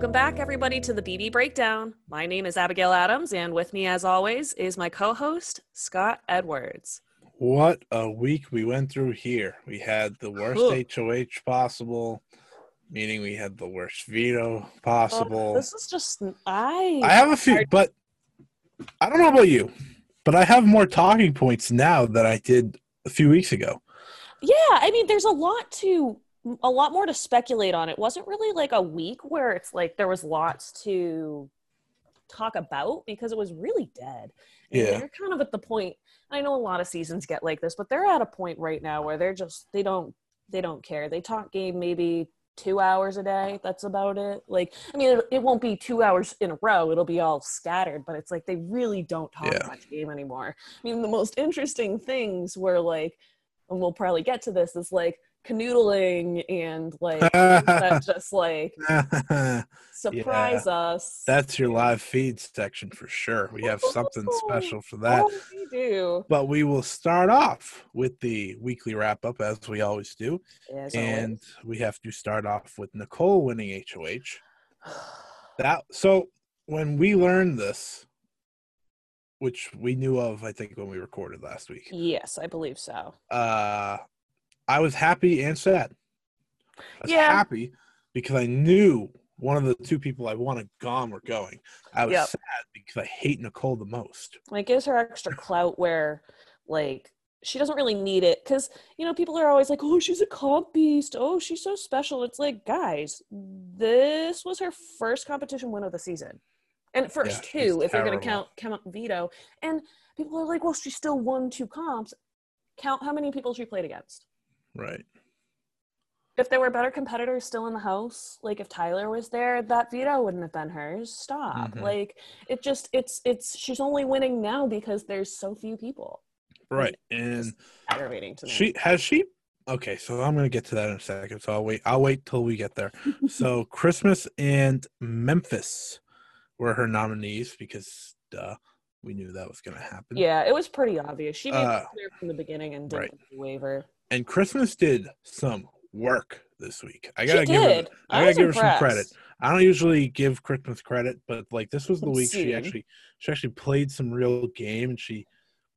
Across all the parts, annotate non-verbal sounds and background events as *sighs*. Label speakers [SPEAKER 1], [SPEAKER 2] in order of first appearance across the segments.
[SPEAKER 1] Welcome back, everybody, to the BB Breakdown. My name is Abigail Adams, and with me, as always, is my co host, Scott Edwards.
[SPEAKER 2] What a week we went through here. We had the worst. HOH possible, meaning we had the worst veto possible.
[SPEAKER 1] Oh, this is just, I.
[SPEAKER 2] I have a few, but I don't know about you, but I have more talking points now than I did a few weeks ago.
[SPEAKER 1] Yeah, I mean, there's a lot to, a lot more to speculate on. It wasn't really like a week where it's like there was lots to talk about because it was really dead. And
[SPEAKER 2] Yeah.
[SPEAKER 1] They're kind of at the point, I know a lot of seasons get like this, but they're at a point right now where they're just, they don't, they don't care. They talk game maybe two hours a day. That's about it. Like, I mean, it, it won't be two hours in a row. It'll be all scattered, but it's like they really don't talk
[SPEAKER 2] Yeah.
[SPEAKER 1] much game anymore. I mean, the most interesting things were like, and we'll probably get to this, is like canoodling and like that *laughs* just like surprise us.
[SPEAKER 2] That's your live feed section for sure. We have something *laughs* special for that.
[SPEAKER 1] Oh, we do.
[SPEAKER 2] But we will start off with the weekly wrap up as we always do.
[SPEAKER 1] As
[SPEAKER 2] and we have to start off with Nicole winning HOH. *sighs* That so when we learned this, which we knew of, I think when we recorded last week,
[SPEAKER 1] yes, I believe so.
[SPEAKER 2] uh, I was happy and sad. I was
[SPEAKER 1] Yeah.
[SPEAKER 2] happy because I knew one of the two people I wanted gone were going. I was
[SPEAKER 1] Yep.
[SPEAKER 2] sad because I hate Nicole the most.
[SPEAKER 1] Like, gives her extra clout where, like, she doesn't really need it because you know people are always like, "Oh, she's a comp beast. Oh, she's so special." It's like, guys, this was her first competition win of the season, and first
[SPEAKER 2] Yeah,
[SPEAKER 1] two if you're going to count count veto. And people are like, "Well, she still won two comps." Count how many people she played against.
[SPEAKER 2] Right.
[SPEAKER 1] If there were better competitors still in the house, like if Tyler was there, that veto wouldn't have been hers. Stop.
[SPEAKER 2] Mhm.
[SPEAKER 1] Like it just it's it's she's only winning now because there's so few people.
[SPEAKER 2] Right. And
[SPEAKER 1] Aggravating to me.
[SPEAKER 2] she has she okay, so I'm gonna get to that in a second. So I'll wait I'll wait till we get there. *laughs* so Christmas and Memphis were her nominees because duh, we knew that was gonna happen.
[SPEAKER 1] yeah, it was pretty obvious. She made
[SPEAKER 2] Uh,
[SPEAKER 1] it clear from the beginning and didn't
[SPEAKER 2] right.
[SPEAKER 1] waiver.
[SPEAKER 2] And Christmas did some work this week. I gotta give her. I
[SPEAKER 1] I
[SPEAKER 2] gotta give her some credit. I don't usually give Christmas credit, but like this was the week she actually she actually played some real game and she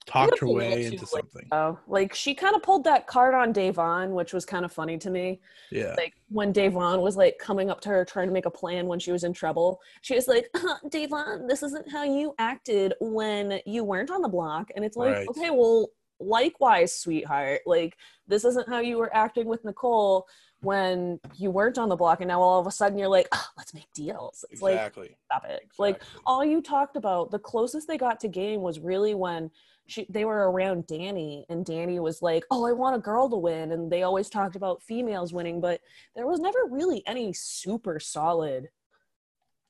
[SPEAKER 2] talked her way into something.
[SPEAKER 1] Oh, like she kind of pulled that card on Da'Vonne, which was kind of funny to me.
[SPEAKER 2] Yeah.
[SPEAKER 1] like when Da'Vonne was like coming up to her trying to make a plan when she was in trouble. She was like, uh, Da'Vonne, this isn't how you acted when you weren't on the block. And it's like,
[SPEAKER 2] Right.
[SPEAKER 1] okay, well, likewise, sweetheart. Like, this isn't how you were acting with Nicole when you weren't on the block. And now all of a sudden you're like, oh, let's make deals. It's like,
[SPEAKER 2] Exactly.
[SPEAKER 1] stop it. Like, all you talked about, the closest they got to game was really when she they were around Dani and Dani was like, "Oh, I want a girl to win." And they always talked about females winning, but there was never really any super solid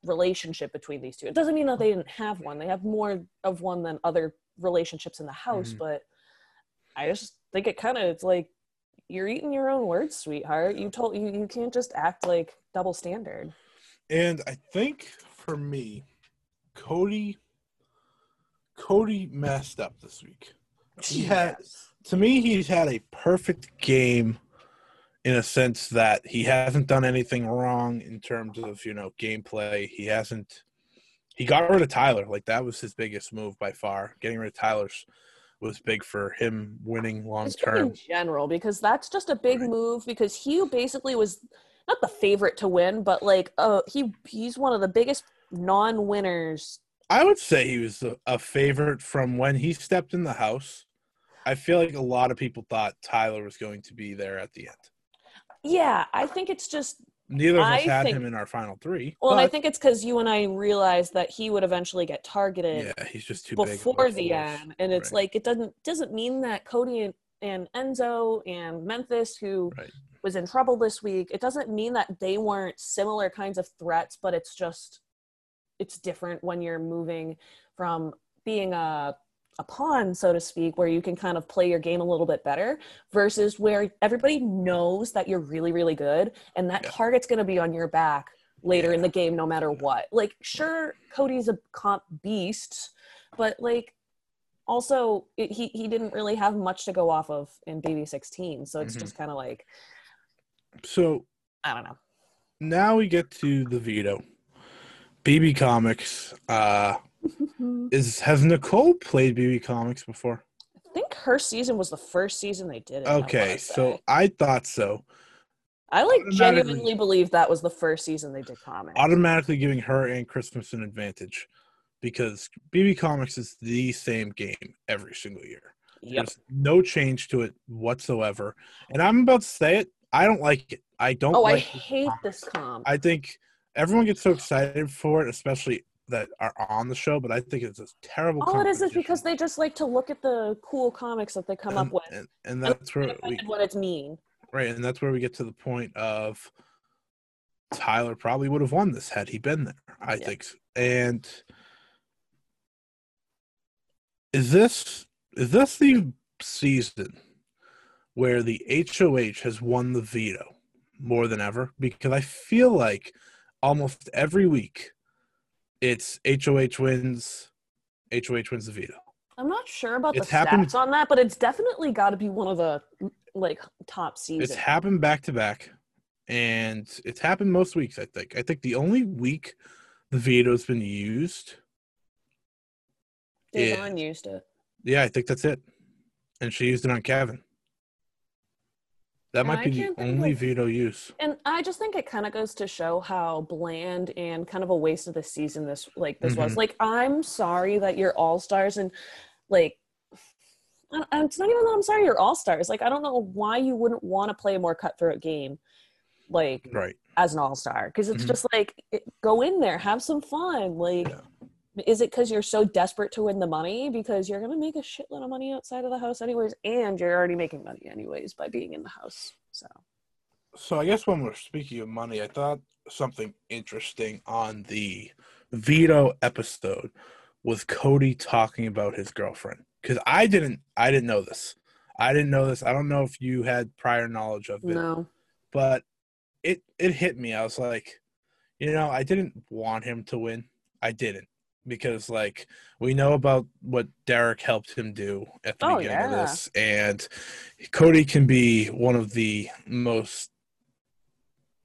[SPEAKER 1] relationship between these two. It doesn't mean that they didn't have one. They have more of one than other relationships in the house,
[SPEAKER 2] Mhm.
[SPEAKER 1] but I just think it kind of it's like you're eating your own words, sweetheart. You told you you can't just act like double standard.
[SPEAKER 2] And I think for me, Cody Cody messed up this week. He had to me he's had a perfect game in a sense that he hasn't done anything wrong in terms of, you know, gameplay. He hasn't he got rid of Tyler. Like that was his biggest move by far. Getting rid of Tyler's was big for him winning long
[SPEAKER 1] Just in
[SPEAKER 2] term.
[SPEAKER 1] general, because that's just a big
[SPEAKER 2] Right.
[SPEAKER 1] move. Because he basically was not the favorite to win, but like, uh, he he's one of the biggest non-winners.
[SPEAKER 2] I would say he was a, a favorite from when he stepped in the house. I feel like a lot of people thought Tyler was going to be there at the end.
[SPEAKER 1] Yeah, I think it's just.
[SPEAKER 2] Neither of us
[SPEAKER 1] I
[SPEAKER 2] had
[SPEAKER 1] think-
[SPEAKER 2] him in our final three.
[SPEAKER 1] Well, I think it's because you and I realized that he would eventually get targeted
[SPEAKER 2] yeah, he's just too big.
[SPEAKER 1] before the end, and it's
[SPEAKER 2] Right.
[SPEAKER 1] like it doesn't doesn't mean that Cody and, and Enzo and Memphis, who
[SPEAKER 2] Right.
[SPEAKER 1] was in trouble this week, it doesn't mean that they weren't similar kinds of threats, but it's just it's different when you're moving from being a a pawn, so to speak, where you can kind of play your game a little bit better versus where everybody knows that you're really, really good and that
[SPEAKER 2] Yeah.
[SPEAKER 1] target's going to be on your back later in the game no matter what. Like, sure, Cody's a comp beast, but like, also it, he he didn't really have much to go off of in BB16. so it's
[SPEAKER 2] Mhm.
[SPEAKER 1] just kind of like
[SPEAKER 2] So
[SPEAKER 1] I don't know.
[SPEAKER 2] now we get to the veto. BB Comics. Uh, is has Nicole played BB Comics before?
[SPEAKER 1] I think her season was the first season they did it.
[SPEAKER 2] Okay,
[SPEAKER 1] wanna
[SPEAKER 2] so. I thought so.
[SPEAKER 1] I like genuinely believe that was the first season they did comics.
[SPEAKER 2] Automatically giving her and Christmas an advantage because BB Comics is the same game every single year.
[SPEAKER 1] Yep.
[SPEAKER 2] There's no change to it whatsoever. And I'm about to say it. I don't like it. I don't
[SPEAKER 1] Oh, I
[SPEAKER 2] like this
[SPEAKER 1] hate
[SPEAKER 2] comic.
[SPEAKER 1] this comp.
[SPEAKER 2] I think everyone gets so excited for it, especially that are on the show, but I think it's a terrible
[SPEAKER 1] All it is is because they just like to look at the cool comics that they come up with.
[SPEAKER 2] and, and
[SPEAKER 1] and
[SPEAKER 2] that's where
[SPEAKER 1] get
[SPEAKER 2] we
[SPEAKER 1] when it's mean.
[SPEAKER 2] right, and that's where we get to the point of Tyler probably would have won this had he been there. I
[SPEAKER 1] Yeah.
[SPEAKER 2] think, and is this is this the season where the HOH has won the veto more than ever? Because I feel like almost every week it's HOH wins, HOH wins the veto.
[SPEAKER 1] I'm not sure about
[SPEAKER 2] It's
[SPEAKER 1] the
[SPEAKER 2] happened-
[SPEAKER 1] stats on that, but it's definitely got to be one of the like top seasons.
[SPEAKER 2] It's happened back to back, and it's happened most weeks. I think. I think the only week the veto's been used.
[SPEAKER 1] Da'Vonne used it.
[SPEAKER 2] yeah, I think that's it, and she used it on Kevin. That might be the only
[SPEAKER 1] of-
[SPEAKER 2] veto use.
[SPEAKER 1] And I just think it kind of goes to show how bland and kind of a waste of the season this like this was.
[SPEAKER 2] Mhm.
[SPEAKER 1] Like I'm sorry that you're all stars and like I- it's not even that I'm sorry you're all stars. Like I don't know why you wouldn't want to play a more cutthroat game, like
[SPEAKER 2] Right.
[SPEAKER 1] as an all star, because it's
[SPEAKER 2] Mhm.
[SPEAKER 1] just like it, go in there, have some fun. Like,
[SPEAKER 2] Yeah.
[SPEAKER 1] Is it because you're so desperate to win the money? Because you're gonna make a shitload of money outside of the house anyways, and you're already making money anyways by being in the house. So
[SPEAKER 2] So I guess when we're speaking of money, I thought something interesting on the veto episode was Cody talking about his girlfriend because I didn't I didn't know this. I didn't know this. I don't know if you had prior knowledge of it,
[SPEAKER 1] no,
[SPEAKER 2] but it it hit me. I was like, you know, I didn't want him to win. I didn't because like we know about what Derek helped him do at the
[SPEAKER 1] Oh,
[SPEAKER 2] beginning of this, and Cody can be one of the most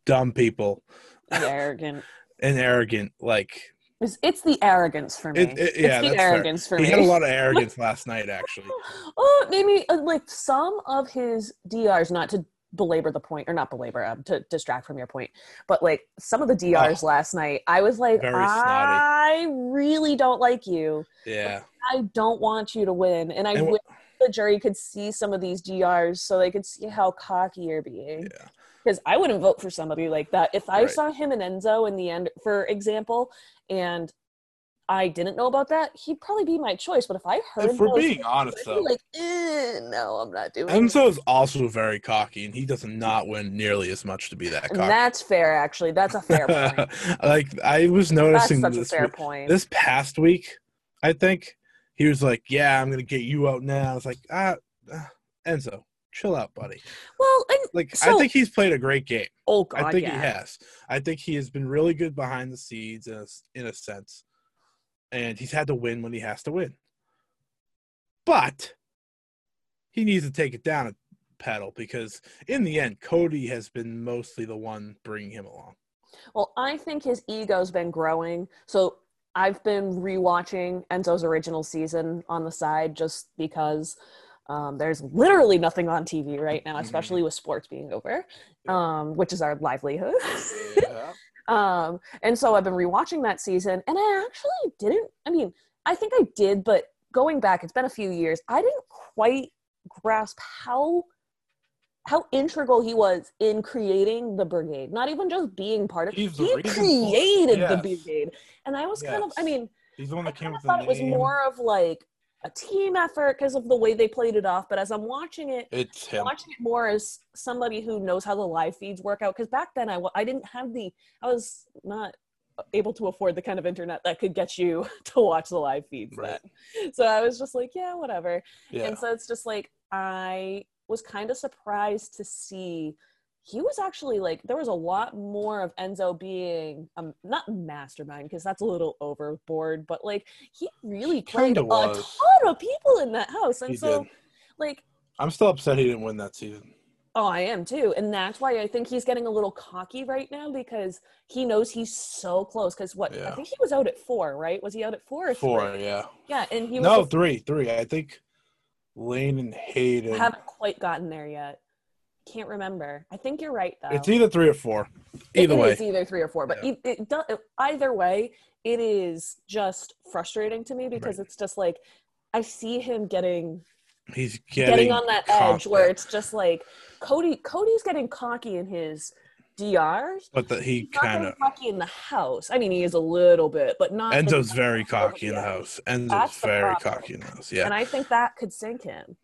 [SPEAKER 2] dumb people
[SPEAKER 1] arrogant. *laughs*
[SPEAKER 2] and arrogant. Like
[SPEAKER 1] It's, it's the arrogance for me.
[SPEAKER 2] It- it- yeah,
[SPEAKER 1] it's the
[SPEAKER 2] that's fair.
[SPEAKER 1] arrogance for
[SPEAKER 2] he
[SPEAKER 1] me.
[SPEAKER 2] had a lot of arrogance *laughs* last night, actually.
[SPEAKER 1] oh, maybe uh, like some of his DRs, not to belabor the point, or not belabor, um, to distract from your point, but like some of the DRs last night, I was like,
[SPEAKER 2] Oh. Snotty.
[SPEAKER 1] I really don't like you.
[SPEAKER 2] Yeah,
[SPEAKER 1] I don't want you to win. And I
[SPEAKER 2] And wh-
[SPEAKER 1] wish the jury could see some of these DRs so they could see how cocky you're being.
[SPEAKER 2] yeah.
[SPEAKER 1] Because I wouldn't vote for somebody like that. If I
[SPEAKER 2] Right.
[SPEAKER 1] saw him and Enzo in the end, for example, and I didn't know about that, he'd probably be my choice. But if I heard,
[SPEAKER 2] If we're
[SPEAKER 1] those
[SPEAKER 2] being honest, though,
[SPEAKER 1] like, eh, no, I'm not doing it.
[SPEAKER 2] Enzo is also very cocky, and he does not win nearly as much to be that
[SPEAKER 1] And
[SPEAKER 2] cocky.
[SPEAKER 1] that's fair, actually. That's a fair point. *laughs*
[SPEAKER 2] like I was
[SPEAKER 1] That's
[SPEAKER 2] noticing
[SPEAKER 1] such a
[SPEAKER 2] this
[SPEAKER 1] fair
[SPEAKER 2] week-
[SPEAKER 1] point.
[SPEAKER 2] this past week, I think he was like, "Yeah, I'm gonna get you out now." I was like, "Ah, ah, Enzo, chill out, buddy."
[SPEAKER 1] well, and
[SPEAKER 2] Like, I think he's played a great game.
[SPEAKER 1] oh god,
[SPEAKER 2] I think
[SPEAKER 1] yeah.
[SPEAKER 2] he has. I think he has been really good behind the scenes in a, in a sense, and he's had to win when he has to win. But he needs to take it down a pedal because in the end, Cody has been mostly the one bringing him along.
[SPEAKER 1] Well, I think his ego's been growing. So I've been rewatching Enzo's original season on the side just because um, there's literally nothing on TV right now,
[SPEAKER 2] Mhm.
[SPEAKER 1] especially with sports being over, um, which is our livelihood.
[SPEAKER 2] Yeah.
[SPEAKER 1] Um, and so I've been rewatching that season, and I actually didn't. I mean, I think I did, but going back, it's been a few years. I didn't quite grasp how how integral he was in creating the brigade. Not even just being part of.
[SPEAKER 2] He's
[SPEAKER 1] he
[SPEAKER 2] it.
[SPEAKER 1] created the brigade, and I was kind of. I mean,
[SPEAKER 2] He's the one
[SPEAKER 1] I
[SPEAKER 2] that came
[SPEAKER 1] kind of
[SPEAKER 2] with the
[SPEAKER 1] thought it was more of like a team effort because of the way they played it off. But as I'm watching it,
[SPEAKER 2] It's him.
[SPEAKER 1] watching it more as somebody who knows how the live feeds work out because back then I, I didn't have the i was not able to afford the kind of internet that could get you *laughs* to watch the live feeds
[SPEAKER 2] Right.
[SPEAKER 1] then *laughs* so i was just like yeah whatever
[SPEAKER 2] Yeah.
[SPEAKER 1] and so it's just like i was kind of surprised to see he was actually like there was a lot more of enzo being um not mastermind because that's a little overboard but like he really played
[SPEAKER 2] Kinda
[SPEAKER 1] a
[SPEAKER 2] was.
[SPEAKER 1] ton of people in that house and
[SPEAKER 2] He
[SPEAKER 1] so
[SPEAKER 2] did.
[SPEAKER 1] like
[SPEAKER 2] I'm still upset he didn't win that season.
[SPEAKER 1] Oh, I am too. And that's why I think he's getting a little cocky right now because he knows he's so close. Because what I
[SPEAKER 2] Yeah.
[SPEAKER 1] think he was out at four, right? Was he out at four or
[SPEAKER 2] Four,
[SPEAKER 1] three?
[SPEAKER 2] yeah.
[SPEAKER 1] Yeah, and he was
[SPEAKER 2] No,
[SPEAKER 1] just-
[SPEAKER 2] three, three. I think Lane and Hayden.
[SPEAKER 1] haven't quite gotten there yet. Can't remember. I think you're right though.
[SPEAKER 2] It's either three or four.
[SPEAKER 1] It
[SPEAKER 2] Either way.
[SPEAKER 1] it's either three or four, but
[SPEAKER 2] Yeah.
[SPEAKER 1] it, it do, either way, it is just frustrating to me because
[SPEAKER 2] Right.
[SPEAKER 1] it's just like I see him getting
[SPEAKER 2] He's
[SPEAKER 1] getting,
[SPEAKER 2] getting,
[SPEAKER 1] on that edge where it's just like Cody. Cody's getting cocky in his DRs.
[SPEAKER 2] but that he kind of
[SPEAKER 1] cocky in the house. I mean, he is a little bit, but not.
[SPEAKER 2] Enzo's very *laughs* cocky in
[SPEAKER 1] the
[SPEAKER 2] house. Enzo's very cocky in the house. Yeah.
[SPEAKER 1] And I think that could sink him.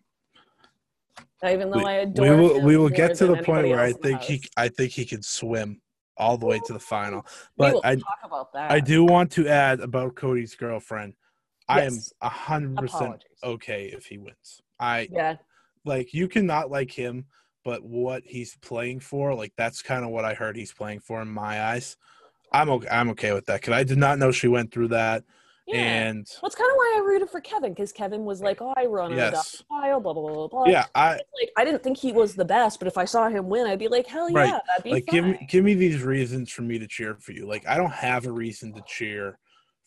[SPEAKER 1] Even though
[SPEAKER 2] we,
[SPEAKER 1] I adore
[SPEAKER 2] we will
[SPEAKER 1] him
[SPEAKER 2] we will get to the point where I think he. I think he can swim all the way to the final. But I
[SPEAKER 1] talk about that.
[SPEAKER 2] I do want to add about Cody's girlfriend. I am a hundred percent okay if he wins. I
[SPEAKER 1] Yeah,
[SPEAKER 2] like you cannot like him, but what he's playing for, like that's kind of what I heard he's playing for in my eyes. I'm okay. I'm okay with that because I did not know she went through that,
[SPEAKER 1] yeah.
[SPEAKER 2] and
[SPEAKER 1] it's kind of why I rooted for Kevin because Kevin was like, "Oh, I run on
[SPEAKER 2] Yes.
[SPEAKER 1] a style, blah blah blah blah."
[SPEAKER 2] yeah, I
[SPEAKER 1] like I didn't think he was the best, but if I saw him win, I'd be like, "Hell yeah,
[SPEAKER 2] Right.
[SPEAKER 1] that'd be
[SPEAKER 2] like
[SPEAKER 1] fine."
[SPEAKER 2] give me give me these reasons for me to cheer for you. Like I don't have a reason to cheer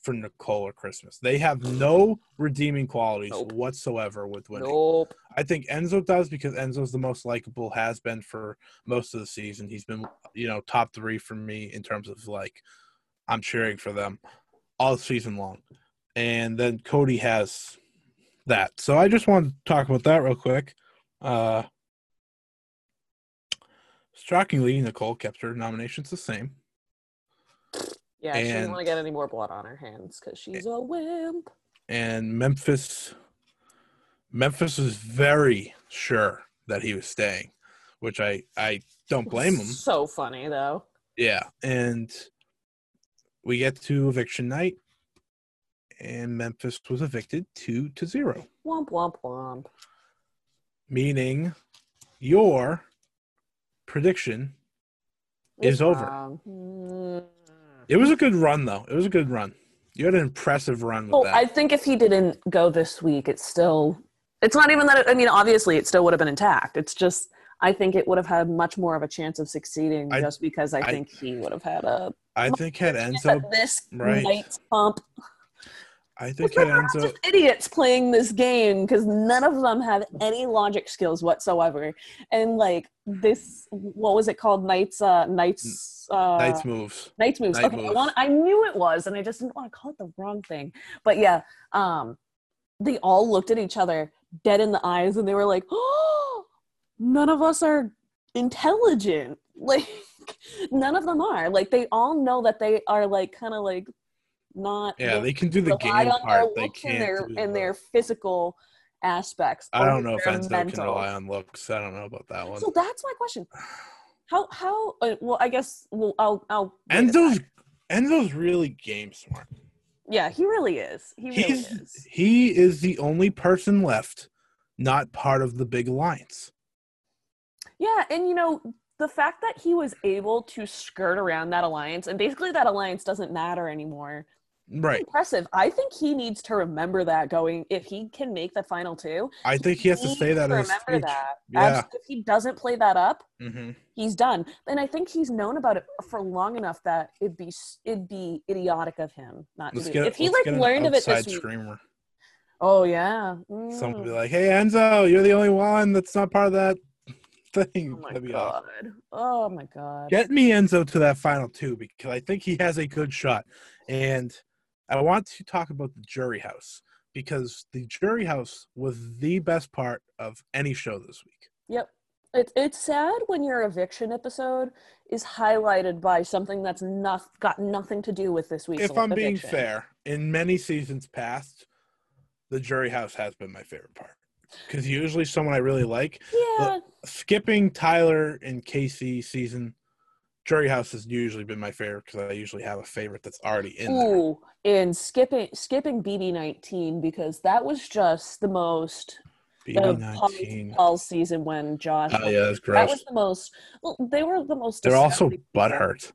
[SPEAKER 2] for Nicole or Christmas. They have no redeeming qualities
[SPEAKER 1] Nope.
[SPEAKER 2] whatsoever with winning.
[SPEAKER 1] Nope.
[SPEAKER 2] I think Enzo does because Enzo's the most likable, has been for most of the season. He's been, you know, top three for me in terms of like I'm cheering for them all season long. And then Cody has that. So I just want to talk about that real quick. Uh shockingly, Nicole kept her nominations the same.
[SPEAKER 1] Yeah, she
[SPEAKER 2] didn't
[SPEAKER 1] want to get any more blood on her hands because she's a wimp.
[SPEAKER 2] And Memphis Memphis was very sure that he was staying, which I I don't blame him.
[SPEAKER 1] So funny though.
[SPEAKER 2] Yeah, and we get to eviction night, and Memphis was evicted two to zero,
[SPEAKER 1] Womp womp womp.
[SPEAKER 2] meaning your prediction is
[SPEAKER 1] It's
[SPEAKER 2] over.
[SPEAKER 1] wrong. Mm.
[SPEAKER 2] It was a good run, though. It was a good run. You had an impressive run with
[SPEAKER 1] Well,
[SPEAKER 2] that.
[SPEAKER 1] I think if he didn't go this week, it's still. It's not even that. It, I mean, obviously, it still would have been intact. It's just I think it would have had much more of a chance of succeeding
[SPEAKER 2] I-
[SPEAKER 1] just because I,
[SPEAKER 2] I-
[SPEAKER 1] think he would have had a
[SPEAKER 2] I think had Enzo,
[SPEAKER 1] this
[SPEAKER 2] right.
[SPEAKER 1] night's pump.
[SPEAKER 2] I think had Enzo,
[SPEAKER 1] idiots playing this game because none of them have any logic skills whatsoever. And like this, what was it called? Knights, uh, Knights, uh,
[SPEAKER 2] Knights moves.
[SPEAKER 1] Knights moves. Okay, I, want, I knew it was, and I just didn't want to call it the wrong thing. But yeah, um, they all looked at each other dead in the eyes, and they were like, *gasps* "Oh, none of us are intelligent." *laughs* Like, none of them are. Like, they all know that they are like kind of like not.
[SPEAKER 2] Yeah, they can do the game part they can't
[SPEAKER 1] their and their physical aspects.
[SPEAKER 2] I don't know if Enzo can rely on looks. I don't know about that one.
[SPEAKER 1] So that's my question. How how uh, well I guess well I'll I'll
[SPEAKER 2] Enzo's. Enzo's really game smart.
[SPEAKER 1] yeah he really is he really
[SPEAKER 2] He's
[SPEAKER 1] is
[SPEAKER 2] he is the only person left not part of the big alliance.
[SPEAKER 1] Yeah and you know the fact that he was able to skirt around that alliance and basically that alliance doesn't matter anymore
[SPEAKER 2] Right.
[SPEAKER 1] impressive I think he needs to remember that going if he can make the final two
[SPEAKER 2] I think he has to say that his
[SPEAKER 1] remember that
[SPEAKER 2] Yeah.
[SPEAKER 1] If he doesn't play that up
[SPEAKER 2] hmm
[SPEAKER 1] he's done and I think he's known about it for long enough that it'd be it'd be idiotic of him not to
[SPEAKER 2] Let's
[SPEAKER 1] do
[SPEAKER 2] get
[SPEAKER 1] it. if he like learned of it this week
[SPEAKER 2] screamer.
[SPEAKER 1] oh yeah
[SPEAKER 2] Someone be
[SPEAKER 1] Mm.
[SPEAKER 2] like, "Hey Enzo, you're the only one that's not part of that thing."
[SPEAKER 1] Oh my god.
[SPEAKER 2] awesome.
[SPEAKER 1] Oh my god.
[SPEAKER 2] Get me Enzo to that final two because I think he has a good shot. And I want to talk about the jury house because the jury house was the best part of any show this week.
[SPEAKER 1] Yep. It's it's sad when your eviction episode is highlighted by something that's not got nothing to do with this week's
[SPEAKER 2] if I'm being fair, in many seasons past, the jury house has been my favorite part because usually someone I really like.
[SPEAKER 1] Yeah.
[SPEAKER 2] Skipping Tyler and Kaycee season, jury house has usually been my favorite because I usually have a favorite that's already in there.
[SPEAKER 1] And skipping skipping BB nineteen because that was just the most
[SPEAKER 2] BB19.
[SPEAKER 1] all season when Josh.
[SPEAKER 2] Oh yeah, that's
[SPEAKER 1] That was the most. Well, they were the most.
[SPEAKER 2] They're also butthurt.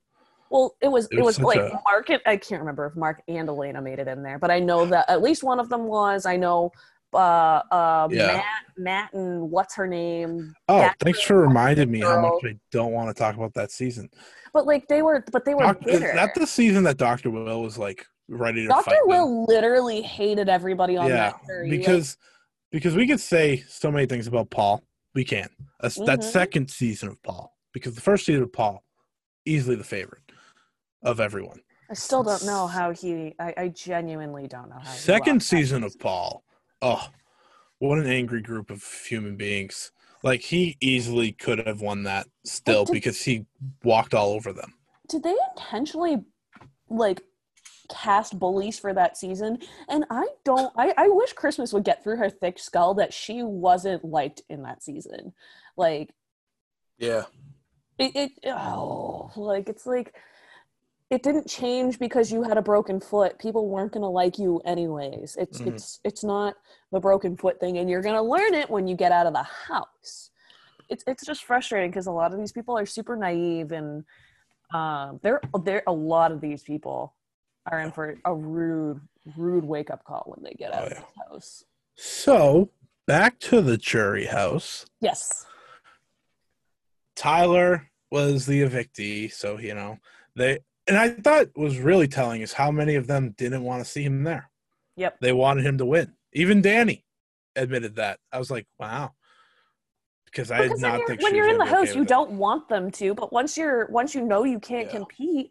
[SPEAKER 1] Well, it was
[SPEAKER 2] It
[SPEAKER 1] it
[SPEAKER 2] was
[SPEAKER 1] was, like
[SPEAKER 2] a-
[SPEAKER 1] Mark. and- I can't remember if Mark and Elena made it in there, but I know that at least one of them was. I know uh, uh,
[SPEAKER 2] Yeah.
[SPEAKER 1] Matt, Matt, and what's her name?
[SPEAKER 2] Oh,
[SPEAKER 1] That
[SPEAKER 2] thanks for reminding me how much I don't want to talk about that season.
[SPEAKER 1] But like they were, but they were
[SPEAKER 2] Doc-
[SPEAKER 1] bitter.
[SPEAKER 2] that the season that Doctor Will was like ready to
[SPEAKER 1] Dr.
[SPEAKER 2] fight? them?
[SPEAKER 1] Will literally hated everybody on
[SPEAKER 2] yeah,
[SPEAKER 1] that like-
[SPEAKER 2] because because we could say so many things about Paul. We can. That's, That
[SPEAKER 1] Mhm.
[SPEAKER 2] second season of Paul, because the first season of Paul, easily the favorite of everyone.
[SPEAKER 1] I still don't know how he. I, I genuinely don't know how. he
[SPEAKER 2] Second season of Paul, oh, what an angry group of human beings. Like he easily could have won that still
[SPEAKER 1] did-
[SPEAKER 2] because he walked all over them.
[SPEAKER 1] Did they intentionally like cast bullies for that season? And I don't. I, I wish Christmas would get through her thick skull that she wasn't liked in that season. Like
[SPEAKER 2] Yeah.
[SPEAKER 1] it. it oh, like it's like. It didn't change because you had a broken foot. People weren't gonna like you anyways. It's
[SPEAKER 2] Mhm.
[SPEAKER 1] it's it's not the broken foot thing, and you're gonna learn it when you get out of the house. It's it's just frustrating because a lot of these people are super naive, and um, there there a lot of these people are in for a rude rude wake up call when they get out
[SPEAKER 2] Oh,
[SPEAKER 1] of the house.
[SPEAKER 2] So back to the jury house.
[SPEAKER 1] Yes,
[SPEAKER 2] Tyler was the evictee, so you know they. And I thought was really telling is how many of them didn't want to see him there.
[SPEAKER 1] Yep.
[SPEAKER 2] They wanted him to win. Even Dani admitted that. I was like, wow. Because I did
[SPEAKER 1] because when
[SPEAKER 2] not think
[SPEAKER 1] when you're in the
[SPEAKER 2] okay
[SPEAKER 1] house, you don't want them to, but once you're once you know you can't
[SPEAKER 2] Yeah.
[SPEAKER 1] compete,